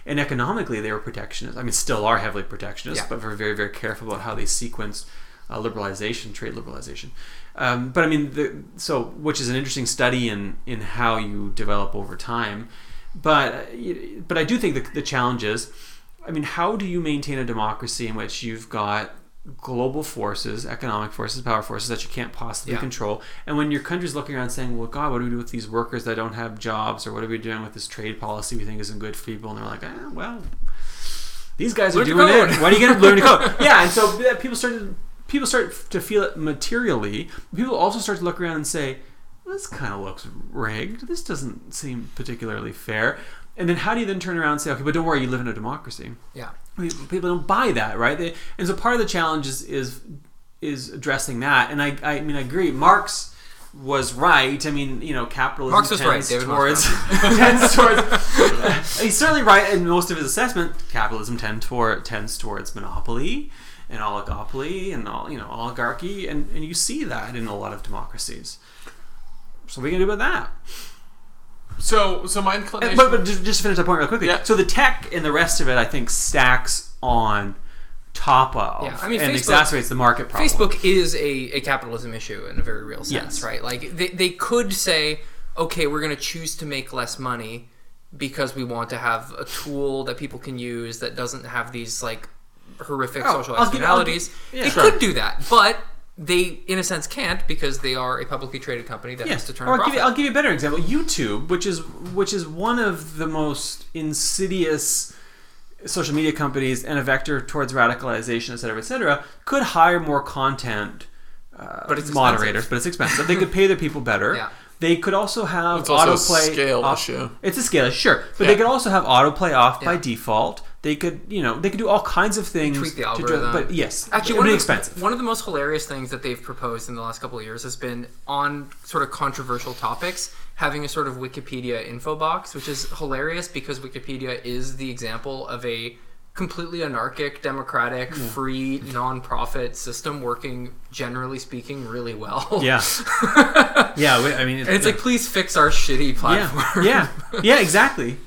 And economically, they were protectionist. I mean, still are heavily protectionist, Yeah. but were very, very careful about how they sequenced uh, liberalization, trade liberalization. Um, but I mean, the, so which is an interesting study in in how you develop over time. But uh, but I do think the, the challenge is, I mean, how do you maintain a democracy in which you've got global forces, economic forces, power forces that you can't possibly Yeah. control, and when your country's looking around saying, "Well, God, what do we do with these workers that don't have jobs, or what are we doing with this trade policy we think isn't good for people?" And they're like, eh, "Well, these guys are Learn to doing it. Why do you get to *laughs* learn to code?" yeah, and so people started people start to feel it materially. People also start to look around and say, "This kind of looks rigged. This doesn't seem particularly fair." And then how do you then turn around and say, "Okay, but don't worry, you live in a democracy." yeah. People don't buy that, right? They, and so part of the challenge is, is is addressing that, and I I mean I agree. Marx was right. I mean, you know, capitalism Marx was right, tends David towards *laughs* tends *laughs* towards. *laughs* he's certainly right in most of his assessment. Capitalism tend toward, tends towards monopoly and oligopoly and all you know oligarchy, and, and you see that in a lot of democracies. So what are you gonna do about that? So, so my inclination. but, but just, just to finish that point real quickly. Yeah. So the tech and the rest of it, I think, stacks on top of Yeah, I mean, and Facebook- exacerbates the market problem. Facebook is a, a capitalism issue in a very real sense, Yes. right? Like they, they could say, okay, we're going to choose to make less money because we want to have a tool that people can use that doesn't have these like horrific Oh, social I'll give- I'll give- externalities. yeah. they Sure. could do that, but they, in a sense, can't because they are a publicly traded company that has to turn Or a I'll give, profit. you, I'll give you a better example. YouTube, which is which is one of the most insidious social media companies and a vector towards radicalization, et cetera, et cetera, could hire more content uh, But it's moderators, expensive. but it's expensive. they could pay their people better. *laughs* Yeah. They could also have It's also a autoplay. scale off- issue. It's a scale, issue, sure, but Yeah. they could also have autoplay off by default. They could, you know, they could do all kinds of things. Tweak the to algorithm. but yes, Actually, one of, the, expensive. one of the most hilarious things that they've proposed in the last couple of years has been on sort of controversial topics having a sort of Wikipedia info box, which is hilarious because Wikipedia is the example of a completely anarchic, democratic, free, non-profit system working, generally speaking, really well. Yeah, *laughs* yeah. we- I mean, and it's like, please fix our shitty platform. Yeah, yeah, *laughs* yeah, exactly.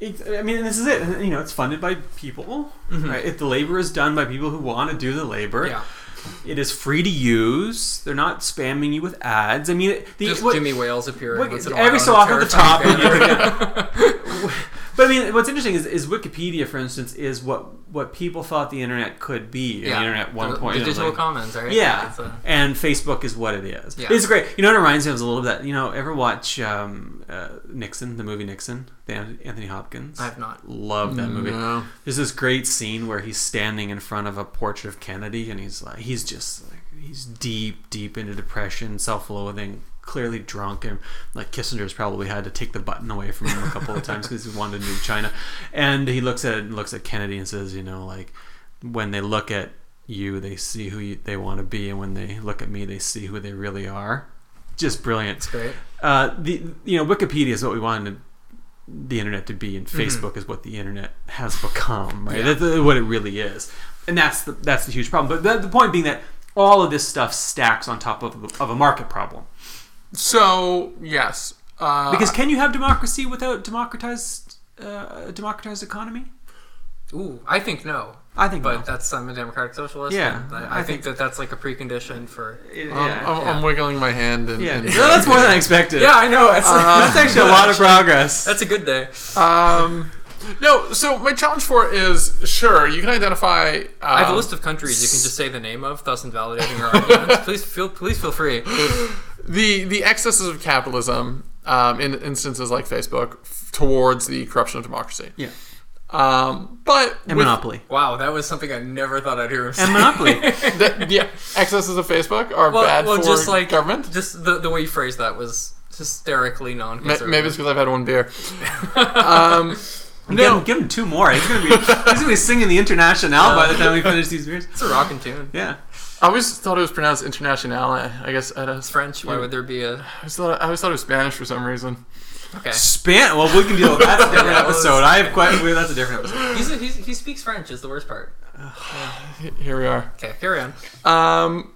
It- I mean, this is it. You know, it's funded by people. Right? If the labor is done by people who want to do the labor, Mm-hmm. Yeah. it is free to use. They're not spamming you with ads. I mean, the, Just what- Jimmy Wales appearing what- once in a every so often at the top. *laughs* *laughs* terrifying banner. but I mean, what's interesting is, is Wikipedia, for instance, is what what people thought the internet could be. or yeah. The internet one the, point. the digital like- commons, right? Yeah, It's a- and Facebook is what it is. Yeah. It's great. You know, what it reminds me of a little bit. You know, ever watch um, uh, Nixon, the movie Nixon, the Anthony Hopkins? I have not. Love that movie. No. There's this great scene where he's standing in front of a portrait of Kennedy, and he's like, he's just like, he's deep, deep into depression, self-loathing, clearly drunk, and like Kissinger's probably had to take the button away from him a couple of times because he wanted to do China, and he looks at and looks at Kennedy and says, you know, like when they look at you, they see who you, they want to be, and when they look at me, they see who they really are. Just brilliant. It's great. Uh, the you know Wikipedia is what we wanted the internet to be, and Mm-hmm. Facebook is what the internet has become. Right, Yeah. that's uh, what it really is, and that's the that's the huge problem. But the, the point being that all of this stuff stacks on top of, of a market problem. So yes, uh, Because can you have democracy without democratized uh, a democratized economy? Ooh, I think no. I think But no. that's I'm a democratic socialist. Yeah, I, I I think, think- that that's like a precondition for. It- I'm, yeah, I'm, yeah. I'm wiggling my hand. And, yeah. and- No, that's more than I expected. Yeah, I know. That's, that's actually a lot of progress. that's a good day. Um, *laughs* no, so my challenge for it is sure you can identify. Um, I have a list of countries you can just say the name of, thus invalidating your *laughs* arguments. please feel please feel free. The the excesses of capitalism um, in instances like Facebook f- towards the corruption of democracy. yeah, Um, but and with monopoly Wow, that was something I never thought I'd hear him say. and monopoly. *laughs* the, yeah, excesses of Facebook are well, bad well, for just like government. Just the the way you phrased that was hysterically non-conservative. Maybe it's because I've had one beer. *laughs* Um, Give, no, him, give him two more. He's gonna be he's gonna be singing the Internationale *laughs* by the time we finish these beers. it's a rocking tune. Yeah. I always thought it was pronounced Internationale. I guess I It's French. Why would there be a? I always thought, I always thought it was Spanish for some reason. Okay. Span. Well, we can deal with that. *laughs* That's a different episode. I have quite. well, That's a different episode. He's, a, he's he speaks French. Is the worst part. *sighs* H- Here we are. Okay, carry on. Um,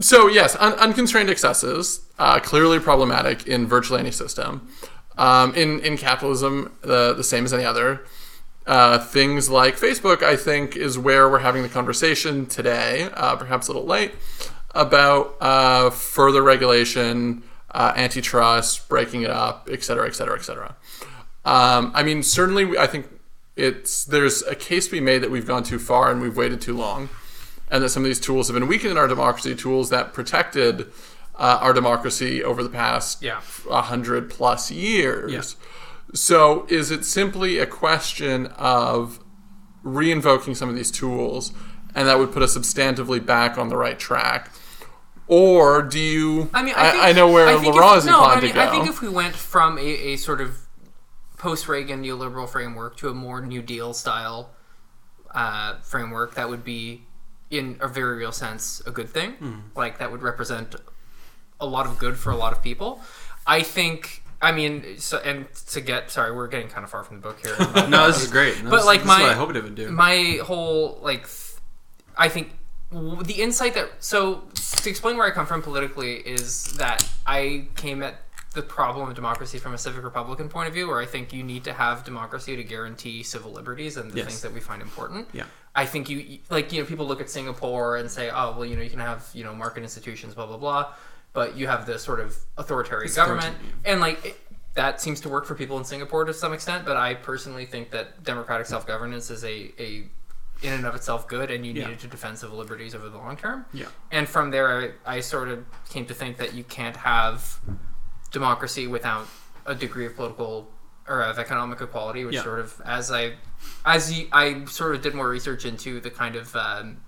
so yes, un- unconstrained excesses uh, clearly problematic in virtually any system. Um, in in capitalism, the the same as any other. Uh, things like Facebook, I think, is where we're having the conversation today, uh, perhaps a little late, about uh, further regulation, uh, antitrust, breaking it up, et cetera, et cetera, et cetera. Um, I mean, certainly, I think it's there's a case to be made that we've gone too far and we've waited too long, and that some of these tools have been weakening our democracy. Tools that protected uh, our democracy over the past Yeah. a hundred plus years. So, is it simply a question of reinvoking some of these tools, and that would put us substantively back on the right track? Or do you? I mean, I, think, I, know where I Laurent is no, inclined I mean, to go. I think if we went from a, a sort of post-Reagan neoliberal framework to a more New Deal style uh, framework, that would be in a very real sense, a good thing. Hmm. Like that would represent a lot of good for a lot of people. I think. I mean, so, and to get sorry, we're getting kind of far from the book here. *laughs* No, this is great. No, But, this- like, this my- I hoped it would do. my whole like th- i think w- the insight that so to explain where i come from politically is that i came at the problem of democracy from a civic republican point of view where i think you need to have democracy to guarantee civil liberties and the Yes. things that we find important Yeah. i think you like you know people look at singapore and say oh well you know you can have you know market institutions blah blah blah but you have this sort of authoritarian government and like it, that seems to work for people in Singapore to some extent, but I personally think that democratic self governance is a, a in and of itself good, and you Yeah. needed to defend civil liberties over the long term. Yeah. And from there, I, I sort of came to think that you can't have democracy without a degree of political or of economic equality, which Yeah. sort of as I as you, I sort of did more research into the kind of um,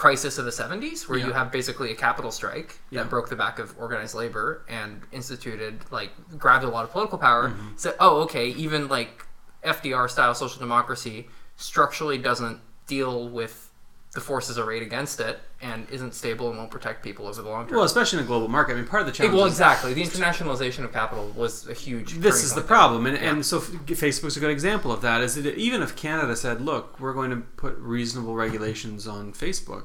crisis of the 70s where you have basically a capital strike Yeah. that broke the back of organized labor and instituted like grabbed a lot of political power Mm-hmm. said oh okay even like fdr style social democracy structurally doesn't deal with the forces arrayed against it and isn't stable and won't protect people over the long term well, especially in a global market. I mean, part of the challenge. well exactly the internationalization of capital was a huge this is the there. problem and, and so facebook's a good example of that is that even if canada said look we're going to put reasonable regulations on facebook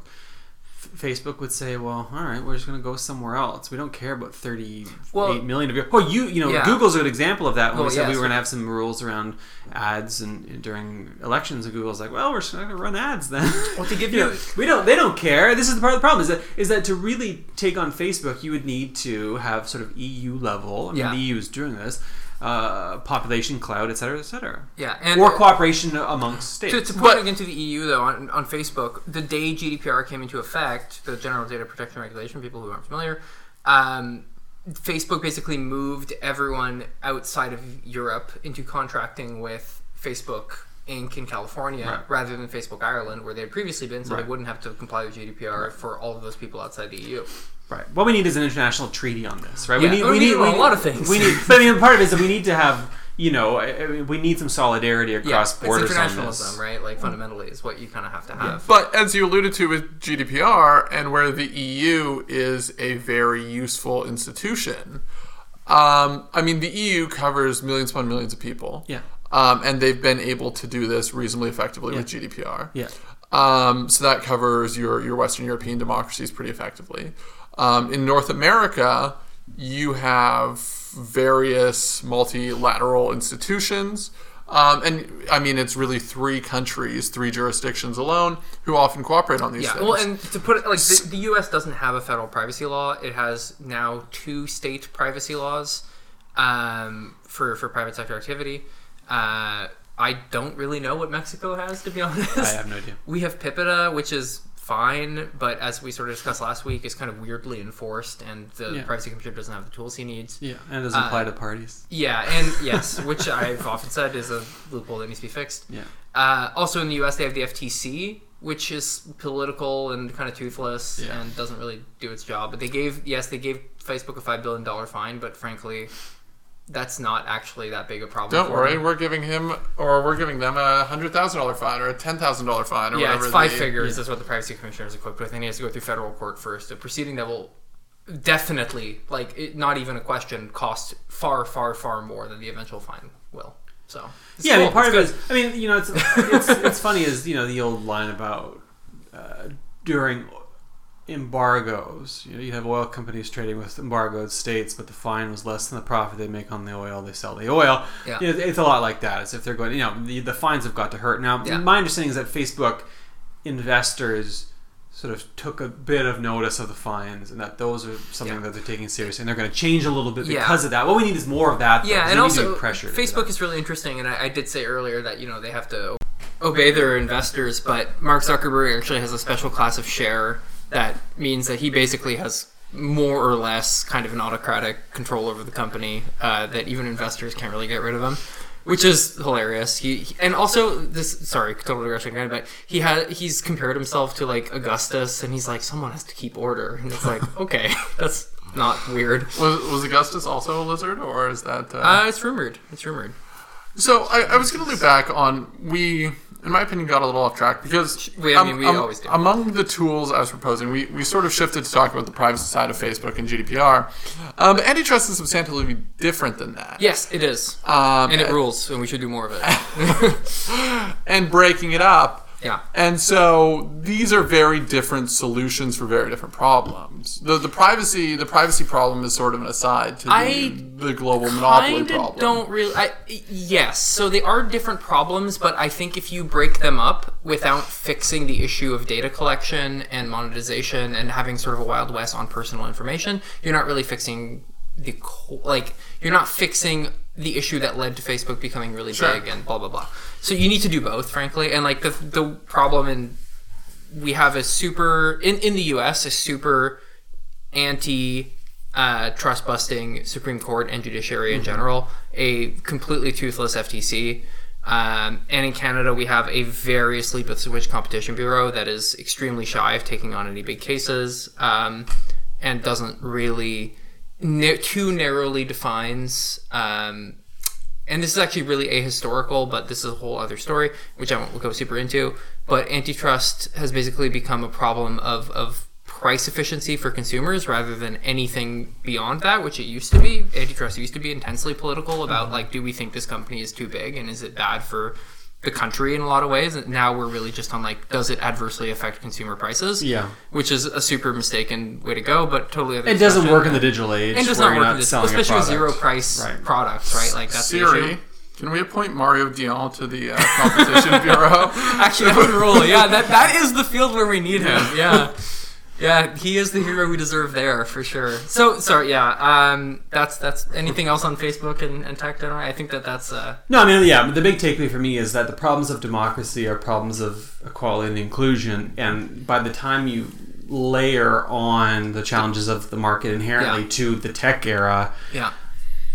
facebook would say well all right we're just going to go somewhere else. We don't care about 38 Well- million of you oh you you know Yeah. google's a good example of that when Well, we said we were going to have some rules around ads and during elections and google's like well we're just going to run ads then. Well to *laughs* give you you know, we don't they don't care. This is the part of the problem is that is that to really take on facebook you would need to have sort of eu level. I mean Yeah. the eu is doing this uh, population cloud et cetera et cetera. Yeah and or cooperation amongst states. To, to point again to the EU though, on, on Facebook, the day GDPR came into effect, the General Data Protection Regulation, people who aren't familiar, um, Facebook basically moved everyone outside of Europe into contracting with Facebook Inc. in California Right. rather than Facebook Ireland, where they had previously been, so Right. they wouldn't have to comply with GDPR for all of those people outside the EU. right what we need is an international treaty on this right Yeah, we need we we need need a lot of things. we need but i mean part of it is that we need to have you know I- I mean, we need some solidarity Yeah, across it's borders on internationalism, this right? Like fundamentally, is what you kind of have to have. But as you alluded to with GDPR, and where the EU is a very useful institution, um, I mean, the EU covers millions upon millions of people. Yeah. Um, and they've been able to do this reasonably effectively with GDPR. yeah Um, so that covers your, your Western European democracies pretty effectively. Um, in North America, you have various multilateral institutions. Um, and I mean, it's really three countries, three jurisdictions alone who often cooperate on these Yeah, things. well, and to put it like the, the U.S. doesn't have a federal privacy law. It has now two state privacy laws um, for for private sector activity. Uh, I don't really know what Mexico has, to be *laughs* honest. i have no idea We have PIPEDA, which is fine, but as we sort of discussed last week, is kind of weirdly enforced, and the Yeah. privacy commissioner doesn't have the tools he needs. yeah and it doesn't Uh, apply to parties Yeah, and *laughs* yes, which I've often said is a loophole that needs to be fixed. yeah Uh, also in the U.S., they have the FTC, which is political and kind of toothless Yeah. and doesn't really do its job. But they gave yes, they gave Facebook a five billion dollar fine, but frankly, that's not actually that big a problem. Don't for worry, them. we're giving him or we're giving them a hundred thousand dollar fine or a ten thousand dollar fine or Yeah, whatever. it's five the- figures is what the privacy commissioner is equipped with, and he has to go through federal court first. A proceeding that will definitely, like, it, not even a question, cost far, far, far more than the eventual fine will. So it's yeah, I mean, part It's of it good. is, I mean, you know, it's it's, it's funny is you know the old line about uh, during embargoes. You know, you have oil companies trading with embargoed states, but the fine was less than the profit they make on the oil they sell the oil. Yeah. You know, it's a lot like that. As if they're going, you know, the, the fines have got to hurt. Now, Yeah. my understanding is that Facebook investors sort of took a bit of notice of the fines and that those are something Yeah. that they're taking seriously and they're going to change a little bit Yeah. because of that. What we need is more of that. though, Yeah, and they need to also into Facebook is really interesting, and I, I did say earlier that you know they have to obey their investors, but Mark Zuckerberg actually has a special class of share that means that he basically has more or less kind of an autocratic control over the company uh, that even investors can't really get rid of him. Which is hilarious. He, he- and also this. Sorry, totally rushing again, but he had he's compared himself to like Augustus, and he's like, someone has to keep order, and it's like, *laughs* okay, that's not weird. Was, was Augustus also a lizard, or is that? Uh... Uh, it's rumored. It's rumored. So I, I was going to loop back on we in my opinion, got a little off track because We- I mean, we always do. Among the tools I was proposing, we, we sort of shifted to talk about the privacy side of Facebook and GDPR. Um, but antitrust is substantially different than that. Yes, it is, Um, and it rules, and we should do more of it. *laughs* *laughs* and breaking it up. Yeah. And so these are very different solutions for very different problems. The the privacy the privacy problem is sort of an aside to the, I the global monopoly problem. don't really. I, yes, so they are different problems, but I think if you break them up without fixing the issue of data collection and monetization and having sort of a wild west on personal information, you're not really fixing the like you're not fixing the issue that led to Facebook becoming really Sure. big and blah blah blah. So you need to do both, frankly. And like the the problem in we have a super in in the U.S. a super anti uh, trust busting Supreme Court and judiciary in general, a completely toothless FTC. Um, and in Canada, we have a very sleep of the switch competition bureau that is extremely shy of taking on any big cases um, and doesn't really na- too narrowly defines. Um, and this is actually really ahistorical, but this is a whole other story, which I won't go super into. But antitrust has basically become a problem of, of price efficiency for consumers rather than anything beyond that, which it used to be. Antitrust used to be intensely political about mm-hmm. like, do we think this company is too big and is it bad for the country in a lot of ways? And now we're really just on like, does it adversely affect consumer prices? Yeah. which is a super mistaken way to go, but totally. other It doesn't work in the digital age. And does where not you're work in this, selling especially with zero price Right. products, right? Like that's the issue. can we appoint Mario Dion to the uh, competition bureau? *laughs* Actually, that would rule. Yeah, that that is the field where we need him. Yeah, *laughs* yeah, he is the hero we deserve there for sure. So sorry, yeah. Um, that's that's anything else on Facebook and, and tech? Don't I? Think that that's uh. No, I mean, yeah, the big takeaway for me is that the problems of democracy are problems of equality and inclusion, and by the time you layer on the challenges of the market inherently Yeah. to the tech era, Yeah.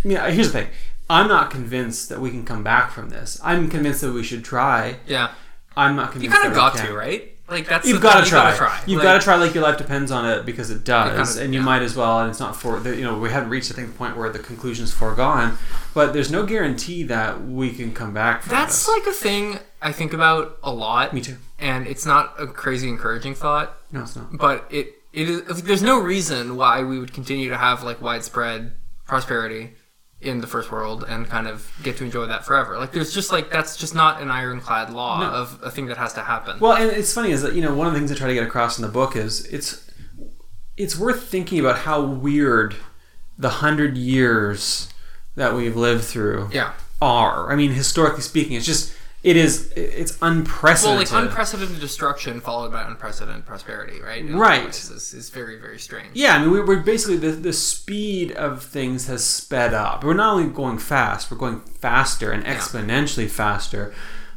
Mean, here's the thing. I'm not convinced that we can come back from this. I'm convinced that we should try. Yeah. I'm not convinced. You kind of got to, right? Like that's You've got to try. You gotta try. You've Like, got to try like your life depends on it because it does, kinda- and you yeah. might as well. And it's not for the, you know we haven't reached I think the point where the conclusion's foregone, but there's no guarantee that we can come back from That's this. like a thing I think about a lot. Me too. And it's not a crazy encouraging thought. no, it's not. but it it is there's no reason why we would continue to have like widespread prosperity in the first world and kind of get to enjoy that forever like there's just like that's just not an ironclad law No. of a thing that has to happen Well, and it's funny is that you know one of the things I try to get across in the book is it's it's worth thinking about how weird the hundred years that we've lived through yeah are. I mean, historically speaking, it's just it is it's unprecedented. well like unprecedented destruction followed by unprecedented prosperity right In Right. is, is very very strange Yeah, I mean, we- we're basically the, the speed of things has sped up. We're not only going fast, we're going faster and exponentially faster.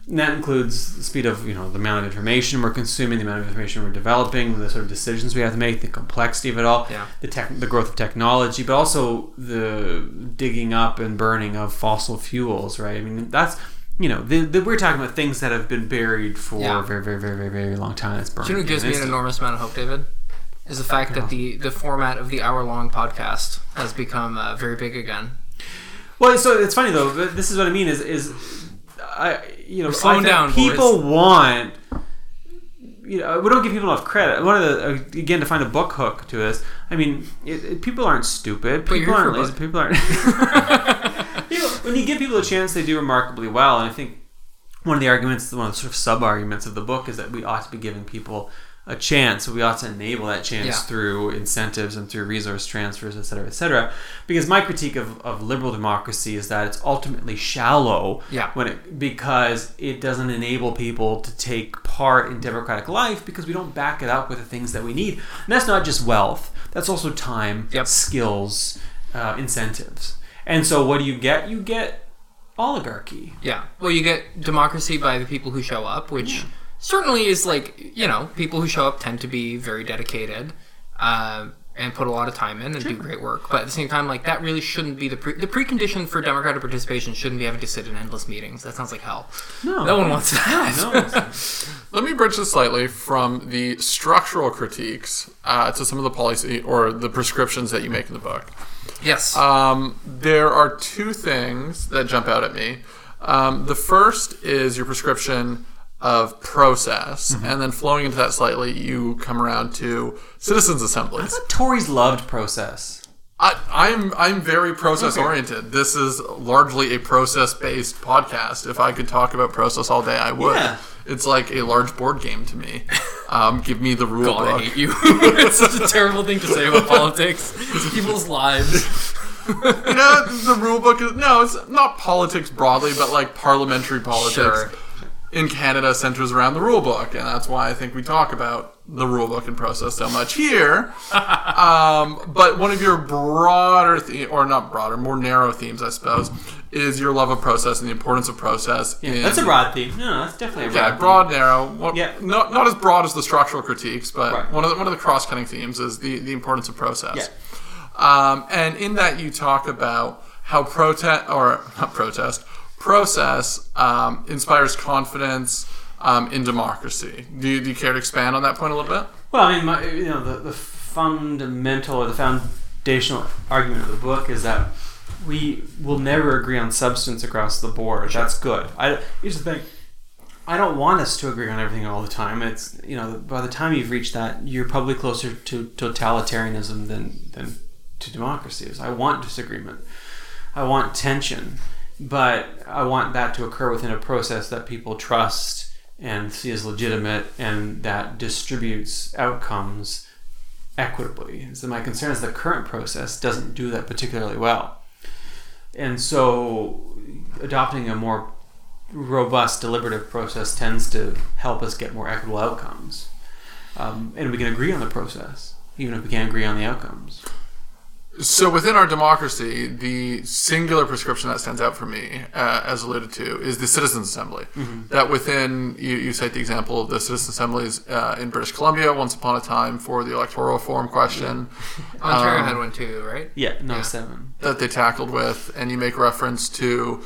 And that includes the speed of you know the amount of information we're consuming, the amount of information we're developing, the sort of decisions we have to make, the complexity of it all, Yeah. the tech, the growth of technology, but also the digging up and burning of fossil fuels. Right? I mean, that's you know the, the, we're talking about things that have been buried for Yeah. a very, very, very, very, very long time. It's burning. Do you know what gives me an enormous amount of hope, David? Is the fact that the, the format of the hour long podcast has become uh, very big again. Well, so it's funny though. but This is what I mean. Is is I you know We're slowing I down, People boys. want. You know, we don't give people enough credit. One of the uh, again to find a book hook to this. I mean, it, it, people aren't stupid. People aren't lazy. People aren't. When you give people a chance, they do remarkably well. And I think one of the arguments, one of the sort of sub arguments of the book, is that we ought to be giving people a chance. We ought to enable that chance Yeah. through incentives and through resource transfers, et cetera, et cetera. Because my critique of, of liberal democracy is that it's ultimately shallow Yeah. when it because it doesn't enable people to take part in democratic life because we don't back it up with the things that we need. And that's not just wealth. That's also time, Yep. skills, uh, incentives. And so what do you get? You get oligarchy. Yeah. Well, you get democracy by the people who show up, which certainly is like, you know, people who show up tend to be very dedicated uh, and put a lot of time in and do great work. But at the same time, like, that really shouldn't be the pre- the precondition for democratic participation shouldn't be having to sit in endless meetings. That sounds like hell. No. No one wants that. No, *laughs* Let me bridge this slightly from the structural critiques uh, to some of the policy or the prescriptions that you make in the book. Yes. Um, there are two things that jump out at me. Um, the first is your prescription of process, and then flowing into that slightly, you come around to citizens' assemblies. Tories loved process. I, I'm I'm very process oriented. This is largely a process based podcast. If I could talk about process all day, I would. Yeah. It's like a large board game to me. Um, give me the rule God, I book. hate you. *laughs* it's such a terrible thing to say about politics. It's people's lives. *laughs* you know, the rule book is no, it's not politics broadly, but like parliamentary politics Sure. in Canada centers around the rule book, and that's why I think we talk about the rule book and process so much here. *laughs* um, but one of your broader, the- or not broader, more narrow themes, I suppose, is your love of process and the importance of process. in, That's a broad theme. No, no, that's definitely a broad yeah, theme. broad, narrow. What, Yeah. not not as broad as the structural critiques, but Right. one of the, one of the cross cutting themes is the the importance of process. Yeah. Um, and in that, you talk about how protest or not protest process um, inspires confidence um, in democracy. Do you, do you care to expand on that point a little bit? Well, I mean, my, you know, the, the fundamental or the foundational argument of the book is that we will never agree on substance across the board. That's good. I, here's the thing. I don't want us to agree on everything all the time. It's you know by the time you've reached that, you're probably closer to totalitarianism than than to democracy. is. I want disagreement. I want tension, but I want that to occur within a process that people trust and see as legitimate and that distributes outcomes equitably. So my concern is the current process doesn't do that particularly well. And so adopting a more robust deliberative process tends to help us get more equitable outcomes. Um, and we can agree on the process, even if we can't agree on the outcomes. So within our democracy, the singular prescription that stands out for me, uh, as alluded to, is the Citizens Assembly. That within, you, you cite the example of the Citizens Assemblies uh, in British Columbia once upon a time for the electoral reform question Ontario Um, had one too, right? Yeah, no seven. that they tackled with, and you make reference to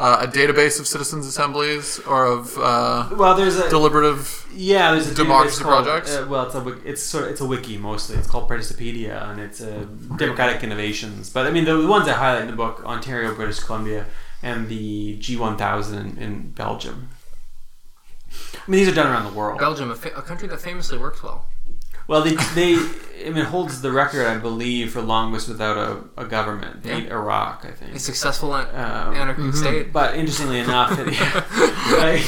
uh, a database of citizens assemblies or of uh, Well, there's a deliberative. Yeah, there's a Democracy database called- projects? Uh, well, it's a it's sort of, it's a wiki mostly. It's called Participedia, and it's a Democratic Innovations. But I mean, the, the ones I highlight in the book: Ontario, British Columbia, and the G1000 in Belgium. I mean, these are done around the world. Belgium, a, fa- a country that famously works well. Well, they, they I mean, it holds the record, I believe, for longest without a, a government. They Yeah. beat Iraq, I think. A successful an- Um, anarchic state. But interestingly enough, it, *laughs*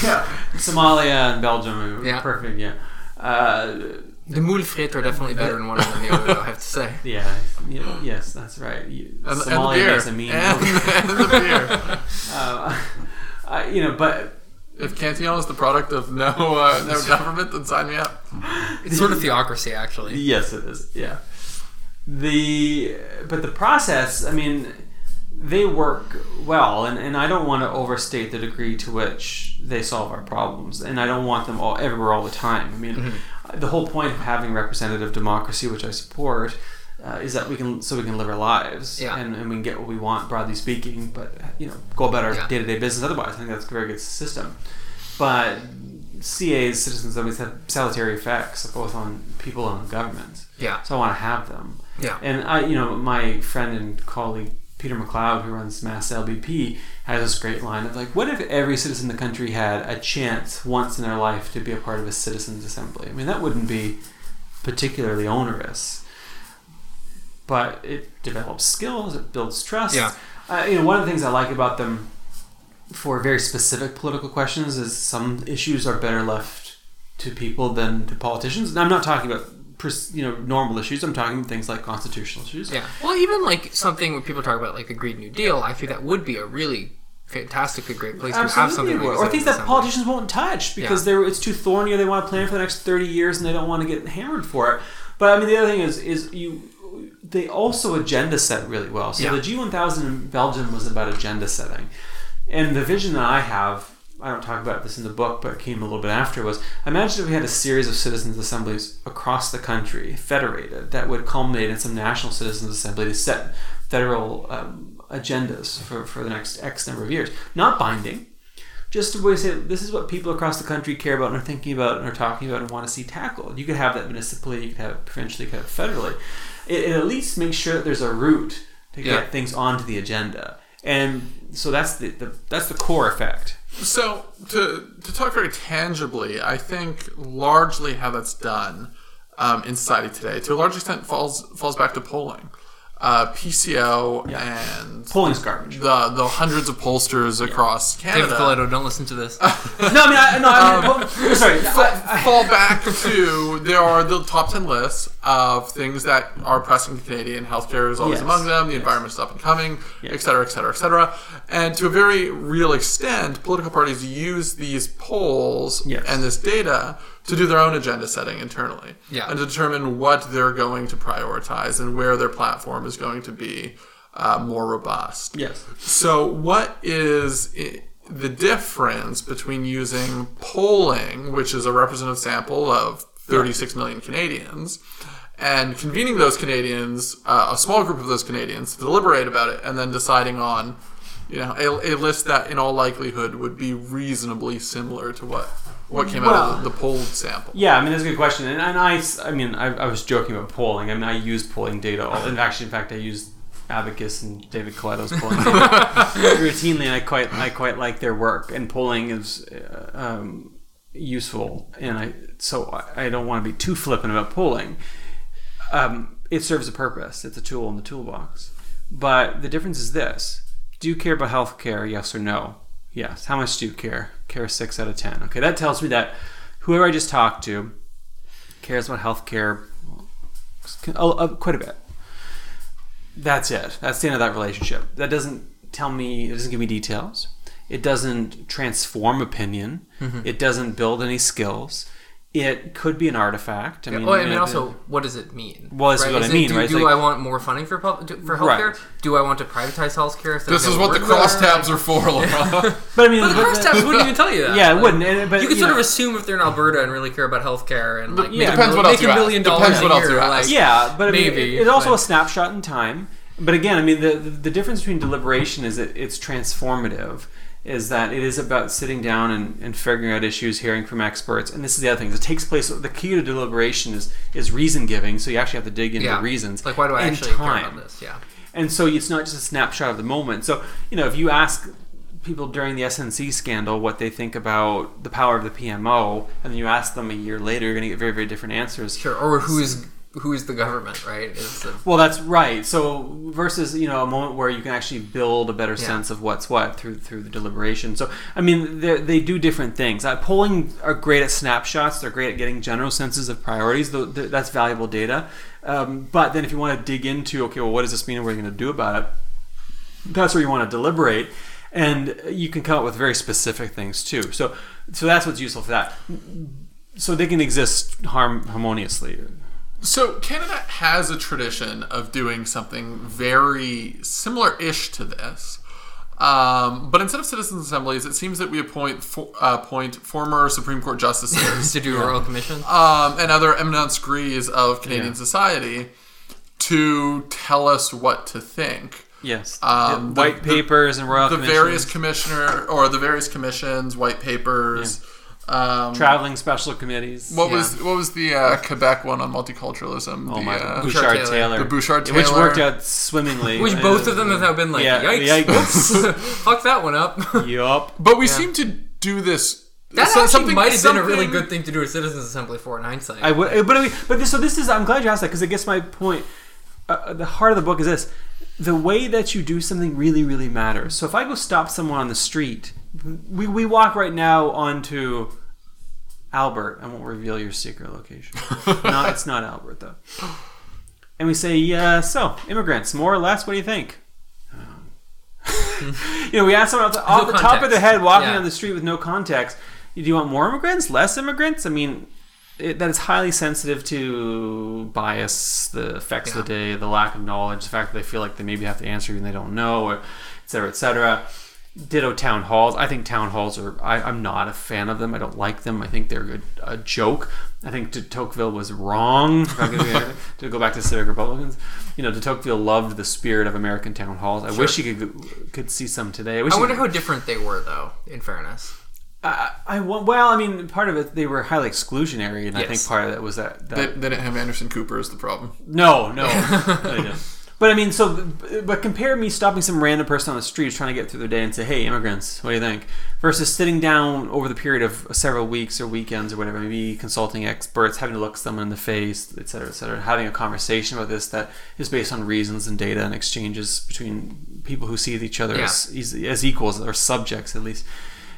yeah, Somalia and Belgium are Yeah. perfect. Yeah. Uh, The moule frites are definitely better in one than the other, I have to say. *laughs* Yeah, yeah, yes, that's right. You, And, and the Somalia beer. makes a mean. and, and the beer. *laughs* uh, I, you know, but If Cantillon is the product of no uh, no *laughs* government, then sign me up. It's sort of theocracy, actually. yes, it is. Yeah. The but the process. I mean, they work well, and, and I don't want to overstate the degree to which they solve our problems, and I don't want them all everywhere all the time. I mean, Mm-hmm. the whole point of having representative democracy, which I support. Uh, is that we can so we can live our lives Yeah. and, and we can get what we want broadly speaking but you know go about our Yeah. day-to-day business otherwise i think that's a very good system but CA's citizens always have salutary effects both on people and on government. Yeah. So I want to have them. Yeah. And I, you know, my friend and colleague Peter MacLeod, who runs Mass LBP, has this great line of like, what if every citizen in the country had a chance once in their life to be a part of a citizens' assembly? I mean, that wouldn't be particularly onerous, but it develops skills, it builds trust. Yeah. Uh, you know, one of the things I like about them for very specific political questions is some issues are better left to people than to politicians. And I'm not talking about you know normal issues. I'm talking things like constitutional issues. Yeah. Well, even like something when people talk about like the Green New Deal, I think that would be a really fantastically great place to have something Absolutely. like or things that assembly. politicians won't touch because Yeah. they're it's too thorny or they want to plan for the next 30 years and they don't want to get hammered for it. But I mean the other thing is is you they also agenda set really well. So Yeah. the G1000 in Belgium was about agenda setting. And the vision that I have I don't talk about this in the book, but it came a little bit after. Was imagine if we had a series of citizens' assemblies across the country, federated, that would culminate in some national citizens' assembly to set federal um, agendas for, for the next X number of years. Not binding, just to say this is what people across the country care about and are thinking about and are talking about and want to see tackled. You could have that municipally, you could have it provincially, you could have it federally. It, it at least makes sure that there's a route to Yeah. get things onto the agenda. And so that's the, the that's the core effect. So to to talk very tangibly, I think largely how that's done um, in society today, to a large extent, falls falls back to polling. Uh, PCO and Polling's garbage. the the hundreds of pollsters across Canada. David Canada Coletto, don't listen to this. *laughs* no, I mean, I, no, I mean, well, sorry. *laughs* I- I- fall back to there are the top 10 lists of things that are pressing Canadian healthcare is always Yes. among them the environment's up and coming Yes. et cetera et cetera et cetera and to a very real extent political parties use these polls Yes. and this data to do their own agenda setting internally Yeah. and to determine what they're going to prioritize and where their platform is going to be uh, more robust yes. so, what is the difference between using polling, which is a representative sample of 36 million Canadians, and convening those Canadians, uh, a small group of those Canadians, to deliberate about it, and then deciding on, you know, a, a list that, in all likelihood, would be reasonably similar to what what came out of the, the polled sample. Yeah, I mean that's a good question, and, and I, s- I mean, I, I was joking about polling. I mean, I use polling data. All, and actually, in fact, I used Abacus and David Coletto's polling data *laughs* routinely. And I quite, I quite like their work, and polling is uh, um, useful. And I, so I, I don't want to be too flippant about polling. Um, it serves a purpose. It's a tool in the toolbox. But the difference is this: Do you care about healthcare? Yes or no? Yes. How much do you care? Care six out of ten. Okay, that tells me that whoever I just talked to cares about healthcare quite a bit. That's it. That's the end of that relationship. That doesn't tell me. It doesn't give me details. It doesn't transform opinion. Mm-hmm. It doesn't build any skills. It could be an artifact. I mean, well, I mean, know, also, the- what does it mean? Well, this is what I it- mean, Do, right? Do like- I want more funding for pub, for Right. healthcare? Do I want to privatize healthcare? instead This is what the regular? crosstabs are for, *laughs* Laura. but I mean, But the but- crosstabs wouldn't even tell you that. Yeah, it Like, wouldn't. and- But you could you sort know- of assume if they're in Alberta and really care about healthcare and like yeah. make Depends mil- what else make you a ask. million Depends dollars what a else year. you ask. Like, Yeah, but I mean, Maybe, it's also a snapshot in time. But again, I mean, the the difference between deliberation is that it's transformative. Is that it is about sitting down and, and figuring out issues, hearing from experts, and this is the other thing. It takes place. The key to deliberation is is reason giving. So you actually have to dig into yeah. reasons. Like, why do I actually care about this? Yeah. And so it's not just a snapshot of the moment. So, you know, if you ask people during the SNC scandal what they think about the power of the PMO, and then you ask them a year later, you're going to get very, very different answers. Sure. Or who is who is the government? Right. The, Well, that's right. So versus you know a moment where you can actually build a better Yeah. sense of what's what through through the deliberation. So I mean, they they do different things. Uh, polling are great at snapshots. They're great at getting general senses of priorities. Though th- that's valuable data. Um, but then if you want to dig into okay, well, what does this mean? and What are you going to do about it? That's where you want to deliberate. And you can come up with very specific things too. So, so that's what's useful for that. So they can exist harm harmoniously. So Canada has a tradition of doing something very similar-ish to this. Um, but instead of citizens' assemblies, it seems that we appoint fo- uh, appoint former Supreme Court justices *laughs* to do a royal commission. um, and other eminent degrees of Canadian Yeah. society to tell us what to think. Yes. Um, the- white the- papers and royal The commissions. various commissioner or the various commissions, white papers. Um, traveling special committees. what Yeah. was what was the uh, Quebec one on multiculturalism? Oh the, my uh, Bouchard, Bouchard Taylor. Taylor. the Bouchard Taylor, Which worked out swimmingly. Which both of them have now been like, Yeah, yikes, *laughs* yikes. fuck that one up. Yup. *laughs* But we seem to do this. That so- actually something- might have been a really good thing to do a citizens assembly for in hindsight. I would, but I mean, but this, so this is. I'm glad you asked that because it gets my point. Uh, the heart of the book is this: the way that you do something really, really matters. So if I go stop someone on the street, we we walk right now onto Albert. I won't reveal your secret location. *laughs* no, it's not Albert though. And we say, yeah, so immigrants, more or less. What do you think? Um, *laughs* you know, we ask someone off the, off No the top of their head walking Yeah. on the street with no context. Do you want more immigrants? Less immigrants? I mean, it, that is highly sensitive to bias, the effects of the day, the lack of knowledge, the fact that they feel like they maybe have to answer even they don't know, or et cetera, et cetera. Ditto town halls. I think town halls are. I, I'm not a fan of them. I don't like them. I think they're a, a joke. I think de Tocqueville was wrong. I could- *laughs* to go back to civic Republicans, you know, de Tocqueville loved the spirit of American town halls. I wish he could could see some today. I. I wonder how different they were, though. In fairness, uh, I, I want. Well, I mean, part of it they were highly exclusionary, and I think part of that was that. that They, they didn't have Anderson Cooper as the problem. no, no. *laughs* But I mean, so but compare me stopping some random person on the street trying to get through their day and say, "Hey, immigrants, what do you think?" versus sitting down over the period of several weeks or weekends or whatever, maybe consulting experts, having to look someone in the face, et cetera, et cetera, having a conversation about this that is based on reasons and data and exchanges between people who see each other Yeah. as, as equals or subjects at least,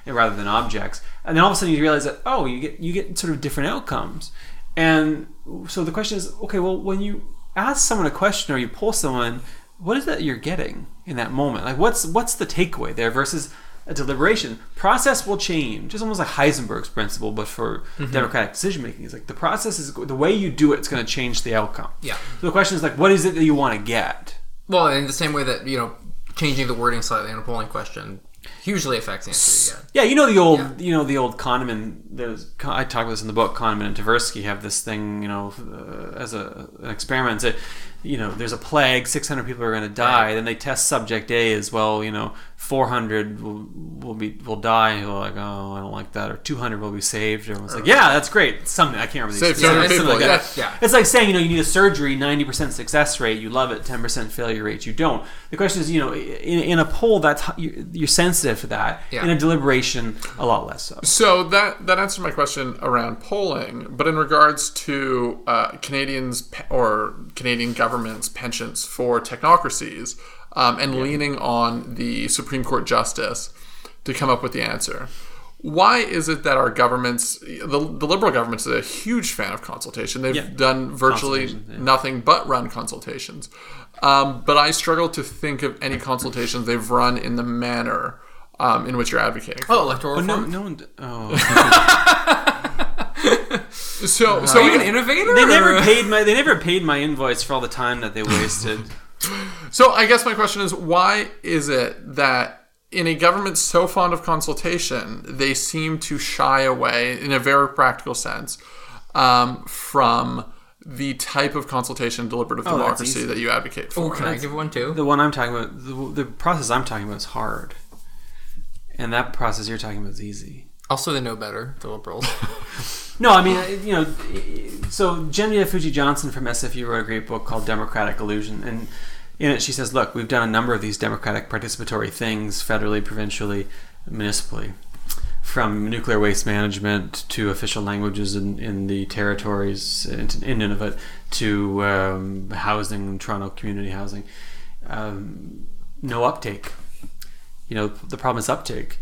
rather than objects. And then all of a sudden you realize that oh, you get you get sort of different outcomes. And so the question is, okay, well, when you ask someone a question or you poll someone, what is that you're getting in that moment? Like, what's what's the takeaway there versus a deliberation? Process will change. It's almost like Heisenberg's principle, but for mm-hmm. democratic decision making. It's like the process is the way you do it. It's going to change the outcome. Yeah. So the question is like, what is it that you want to get? Well, in the same way that you know, changing the wording slightly in a polling question hugely affects the answer. Yeah, you know the old, Yeah. you know the old Kahneman. There's I talk about this in the book. Kahneman and Tversky have this thing, you know, uh, as a an experiment. That you know, there's a plague, 600 people are going to die. Right. Then they test subject A as well. You know, 400 will, will be will die. And you're like, oh, I don't like that. Or 200 will be saved. Or it's like, yeah, that's great. Something I can't remember. Save exact- 200 people, like that. yeah. It's like saying, you know, you need a surgery, 90% success rate, you love it, 10% failure rate, you don't. The question is, you know, in, in a poll, that's you're sensitive to that. Yeah. In a deliberation, a lot less so. So that that answered my question around polling, but in regards to uh, Canadians or Canadian government's penchants for technocracies um, and leaning on the Supreme Court justice to come up with the answer. Why is it that our governments, the, the Liberal government's is a huge fan of consultation? They've Yeah. done virtually yeah. nothing but run consultations. Um, but I struggle to think of any consultations they've run in the manner um, in which you're advocating. for. Oh, electoral Oh, no, reform. no one. d- Oh, *laughs* *laughs* So, so Are you an innovator? they never or- paid my. They never paid my invoice for all the time that they wasted. *laughs* So I guess my question is why is it that in a government so fond of consultation, they seem to shy away in a very practical sense um, from the type of consultation deliberative Oh, democracy that you advocate for. Oh, for? can I give one too? the one I'm talking about, the, the process I'm talking about is hard, and that process you're talking about is easy. Also, they know better. The liberals. *laughs* No, I mean, uh, you know, so Genevieve Fuji Johnson from SFU wrote a great book called Democratic Illusion, and in it she says, "Look, we've done a number of these democratic participatory things, federally, provincially, municipally, from nuclear waste management to official languages in, in the territories in, in Nunavut to um, housing, Toronto community housing. Um, no uptake. You know, the problem is uptake."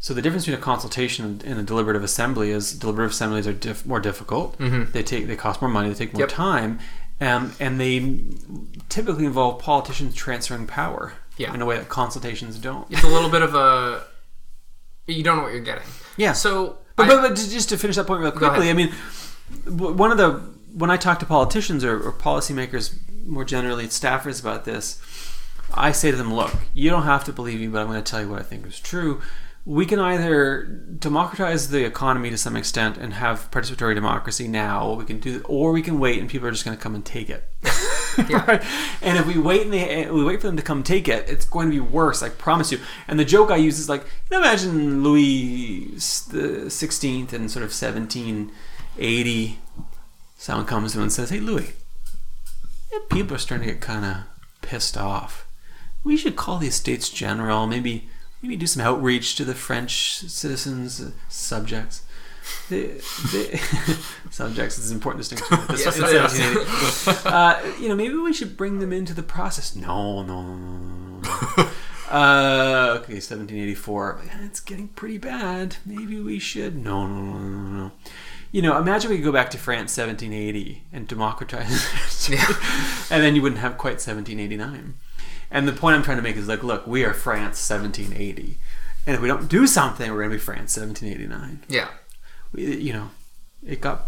So the difference between a consultation and a deliberative assembly is deliberative assemblies are diff- more difficult. They take they cost more money. They take more Yep. time, um, and they typically involve politicians transferring power Yeah. in a way that consultations don't. it's a little bit of a. You don't know what you're getting. Yeah. So, But, I- but, but just just to finish that point real quickly, I mean, one of the when I talk to politicians or, or policymakers more generally, staffers about this, I say to them, look, you don't have to believe me, but I'm going to tell you what I think is true. We can either democratize the economy to some extent and have participatory democracy now, we can do, or we can wait and people are just going to come and take it. *laughs* Right? *laughs* And if we wait and they, eh, we wait for them to come take it, it's going to be worse. I promise you. And the joke I use is like, you know, imagine Louis the Sixteenth and sort of seventeen eighty. Someone comes to him and says, "Hey, Louis, people are starting to get kind of pissed off. We should call the Estates General. Maybe, maybe do some outreach to the French citizens, uh, subjects." The, the *laughs* subjects is an important distinction. *laughs* This Yes, was it is. 1780 *laughs* uh, you know, maybe we should bring them into the process. No, no, no, no, no, no. uh, okay, 1784. It's getting pretty bad. Maybe we should. No, no, no, no, no. You know, imagine we could go back to France 1780 and democratize, Yeah. and then you wouldn't have quite 1789. And the point I'm trying to make is like, look, we are France 1780, and if we don't do something, we're going to be France 1789. yeah, We, you know, it got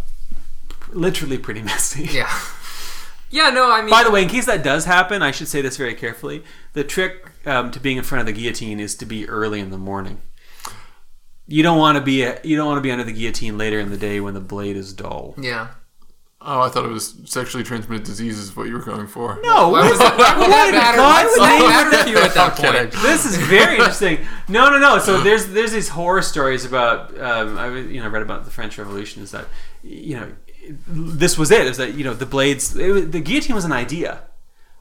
literally pretty *laughs* messy. yeah, yeah. No, I mean, By the way, in case that does happen, I should say this very carefully. The trick um, to being in front of the guillotine is to be early in the morning. You don't want to be a, you don't want to be under the guillotine later in the day when the blade is dull. yeah. Oh, I thought it was sexually transmitted diseases is what you were going for. No, Why would that, why would that matter? Why would why that matter to you at that point? this is very interesting. No, no, no. So *laughs* there's there's these horror stories about um, I you know read about the French Revolution. Is that you know this was it? Is that you know the blades? It was, the guillotine was an idea.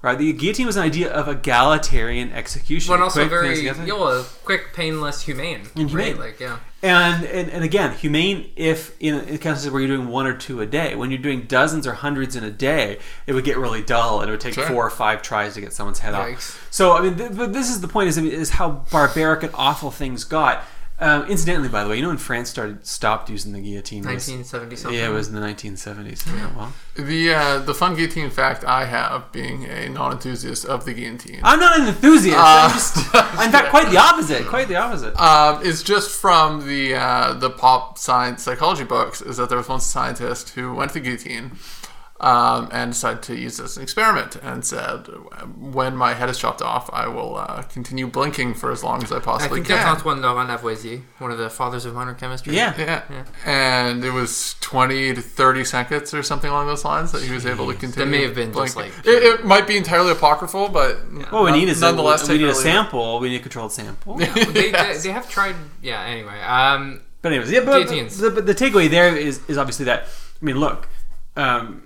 Right, the guillotine was an idea of egalitarian execution. But also quick, very, you know, quick, painless, humane. Inhumane. Right? Like, yeah. And, and and again, humane if in instances where you're doing one or two a day. When you're doing dozens or hundreds in a day, it would get really dull, and it would take Sure. four or five tries to get someone's head Yikes. off. So I mean, th- but this is the point: is is how barbaric and awful things got. Um, incidentally, by the way, you know when France started stopped using the guillotine? was- 1970 something. yeah, it was in the 1970s. Yeah, well, The uh, the fun guillotine fact I have, being a non-enthusiast of the guillotine, I'm not an enthusiast. Uh, *laughs* I'm just, in fact, quite the opposite. Quite the opposite. um, is just from the uh, the pop science psychology books. Is that there was one scientist who went to the guillotine um, and decided to use this as an experiment and said, "When my head is chopped off, I will uh, continue blinking for as long as I I possibly think can." that's Antoine Laurent Lavoisier, one of the fathers of modern chemistry. yeah. Yeah. and it was twenty to thirty seconds or something along those lines that he was able to continue. may have been just, blinking. like, it, it might be entirely apocryphal, but What we none- need is nonetheless a, we need a it or leave it. sample. We need a controlled sample. they, they, they *laughs* have tried. Yeah. Anyway, um, But anyways, yeah, but, Guillotines. the, but the takeaway there is is obviously that I mean, look, um,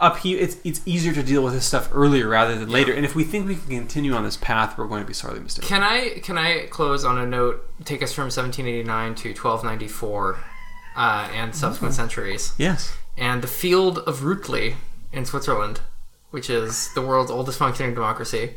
up here it's it's easier to deal with this stuff earlier rather than later. And if we think we can continue on this path, we're going to be sorely mistaken. can I can I close on a note? Take us from 1789 to 1294, uh, and subsequent Mm-hmm. centuries, Yes. and the field of Rutli in Switzerland, which is the world's oldest functioning democracy.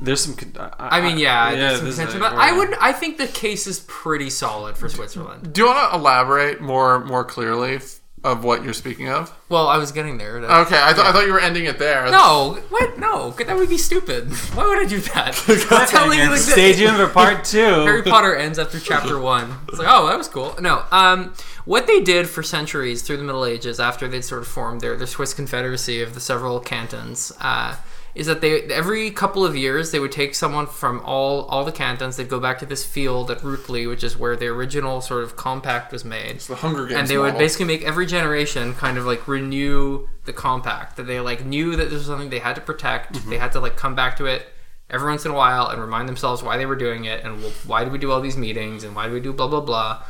There's some. con- I, I mean, yeah, there's some this is contention, but I would. I think the case is pretty solid for Switzerland. Do you want to elaborate more more clearly f- of what you're speaking of? Well, I was getting there. That- Okay, I, th- I thought you were ending it there. No, what? No, that would be stupid. *laughs* Why would I do that? *laughs* I'm telling you, like, Stay *laughs* tuned for part two. Harry Potter ends after chapter one. It's like, oh, that was cool. No, um, what they did for centuries through the Middle Ages, after they'd sort of formed their, their Swiss Confederacy of the several cantons, uh, is that they every couple of years they would take someone from all all the cantons. They'd go back to this field at Rutli, which is where the original sort of compact was made It's the Hunger Games and they would basically make every generation kind of like renew the compact that they like knew that this was something they had to protect Mm-hmm. they had to like come back to it every once in a while and remind themselves why they were doing it and why do we do all these meetings and why do we do blah blah blah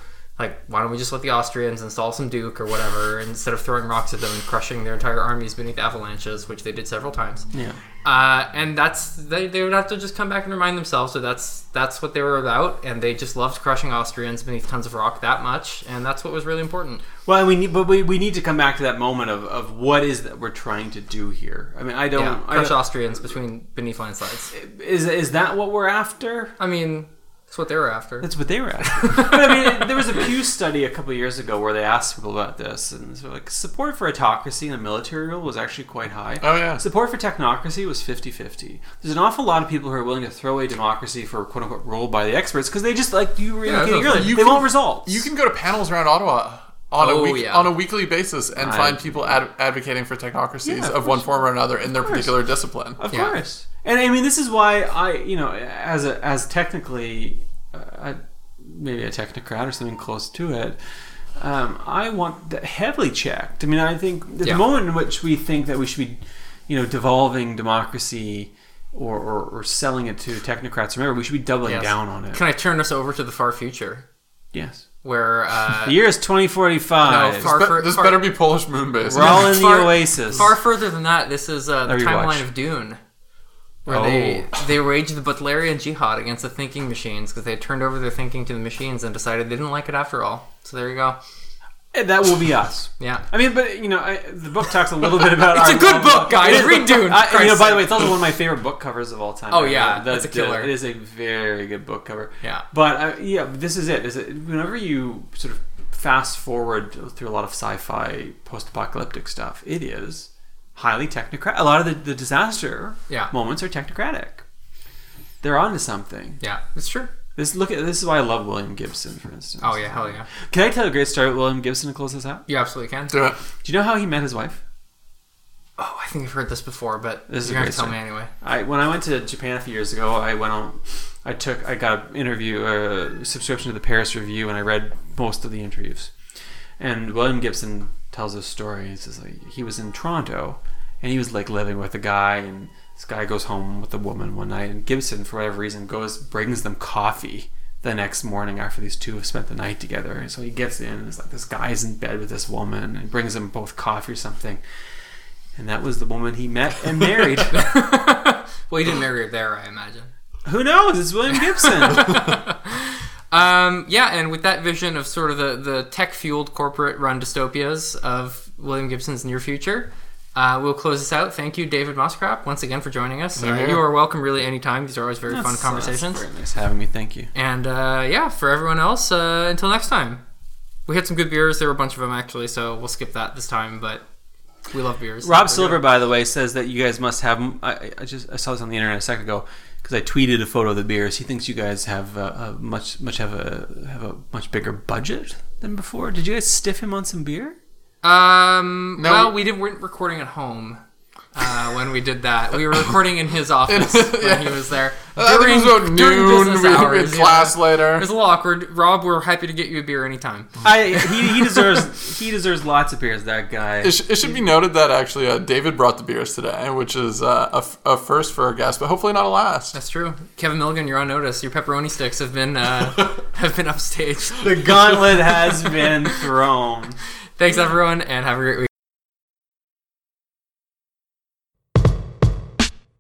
like why don't we just let the austrians install some duke or whatever instead of throwing rocks at them and crushing their entire armies beneath avalanches which they did several times Yeah. uh, and that's they, they would have to just come back and remind themselves that that's that's what they were about, and they just loved crushing Austrians beneath tons of rock that much, and that's what was really important. Well, we need, but we, we need to come back to that moment of, of what is that we're trying to do here. I mean, I don't. Yeah, I crush don't Austrians between beneath landslides. is is that what we're after? I mean, that's what they were after. That's what they were after. *laughs* but I mean, there was a Pew study a couple of years ago where they asked people about this, and so like support for autocracy and the military rule was actually quite high. Oh, yeah. Support for technocracy was 50-50. There's an awful lot of people who are willing to throw away democracy for quote unquote rule by the experts because they just like you were Yeah, indicating earlier, you they can- want results. You can go to panels around Ottawa on a Oh, week yeah. on a weekly basis and I- find people ad- advocating for technocracies Yeah, of of one form or another in their particular discipline. Of Yeah. course. And I mean, this is why I, you know, as a as technically, uh, a, maybe a technocrat or something close to it, um, I want that heavily checked. I mean, I think at Yeah. the moment in which we think that we should be, you know, devolving democracy or, or, or selling it to technocrats, remember, we should be doubling Yes. down on it. Can I turn us over to the far future, yes. where uh, *laughs* The year is 2045. No, far- Be- for- this far- better be Polish moon base. We're all in the Far- oasis. far further than that, this is uh, the timeline of Dune. Where Oh. they they waged the Butlerian jihad against the thinking machines because they had turned over their thinking to the machines and decided they didn't like it after all. So there you go. that will be us. Yeah. I mean, but you know, I, the book talks a little bit about. *laughs* It's a good book, guys. It Read Dune, *laughs* I- you know, by the way, it's also one of my favorite book covers of all time. Oh, I yeah, mean, that's a killer. It is a very good book cover. Yeah. But uh, yeah, this is it. Is it whenever you sort of fast forward through a lot of sci-fi, post-apocalyptic stuff, it is highly technocratic. A lot of the, the disaster Yeah. moments are technocratic. They're onto something. Yeah, it's true. This look at this is why I love William Gibson, for instance. Oh yeah, hell yeah. Can I tell a great story about William Gibson to close this out? You absolutely can. Do it. Do you know how he met his wife? Oh, I think I've heard this before, but This is you're a gonna great tell me story. anyway. I when I went to Japan a few years ago, I went on. I took I got an interview a subscription to the Paris Review, and I read most of the interviews. And William Gibson tells this story. He says like he was in Toronto, and he was like living with a guy, and this guy goes home with a woman one night, and Gibson for whatever reason goes brings them coffee the next morning after these two have spent the night together. And so he gets in, and it's like this guy's in bed with this woman, and brings them both coffee or something. and that was the woman he met and married. *laughs* *laughs* well, he didn't marry her there, I imagine. Who knows? It's William Gibson. *laughs* Um, yeah, and with that vision of sort of the, the tech fueled corporate run dystopias of William Gibson's near future, uh, we'll close this out. Thank you, David Moscrop, once again for joining us. Uh, you are welcome really anytime. These are always very fun conversations. very nice having me. Thank you. And uh, yeah, for everyone else, uh, until next time. We had some good beers. There were a bunch of them actually, so we'll skip that this time. But we love beers. Rob Silver, by the way, says that you guys must have. I, I just I saw this on the internet a second ago because I tweeted a photo of the beers. He thinks you guys have a, a much much have a have a much bigger budget than before. Did you guys stiff him on some beer? Um. No, well, we- we didn't weren't recording at home uh, when we did that. We were recording in his *laughs* office Yeah. when he was there I think it was about during noon. business We had hours, class yeah. later. It was a little awkward. Rob, we're happy to get you a beer anytime. I he, he deserves he deserves lots of beers. That guy. It, sh- it should be noted that actually uh, David brought the beers today, which is uh, a, f- a first for our guest, but hopefully not a last. That's true. Kevin Milligan, you're on notice. Your pepperoni sticks have been uh, *laughs* have been upstaged. The gauntlet has been thrown. Thanks everyone, and have a great week.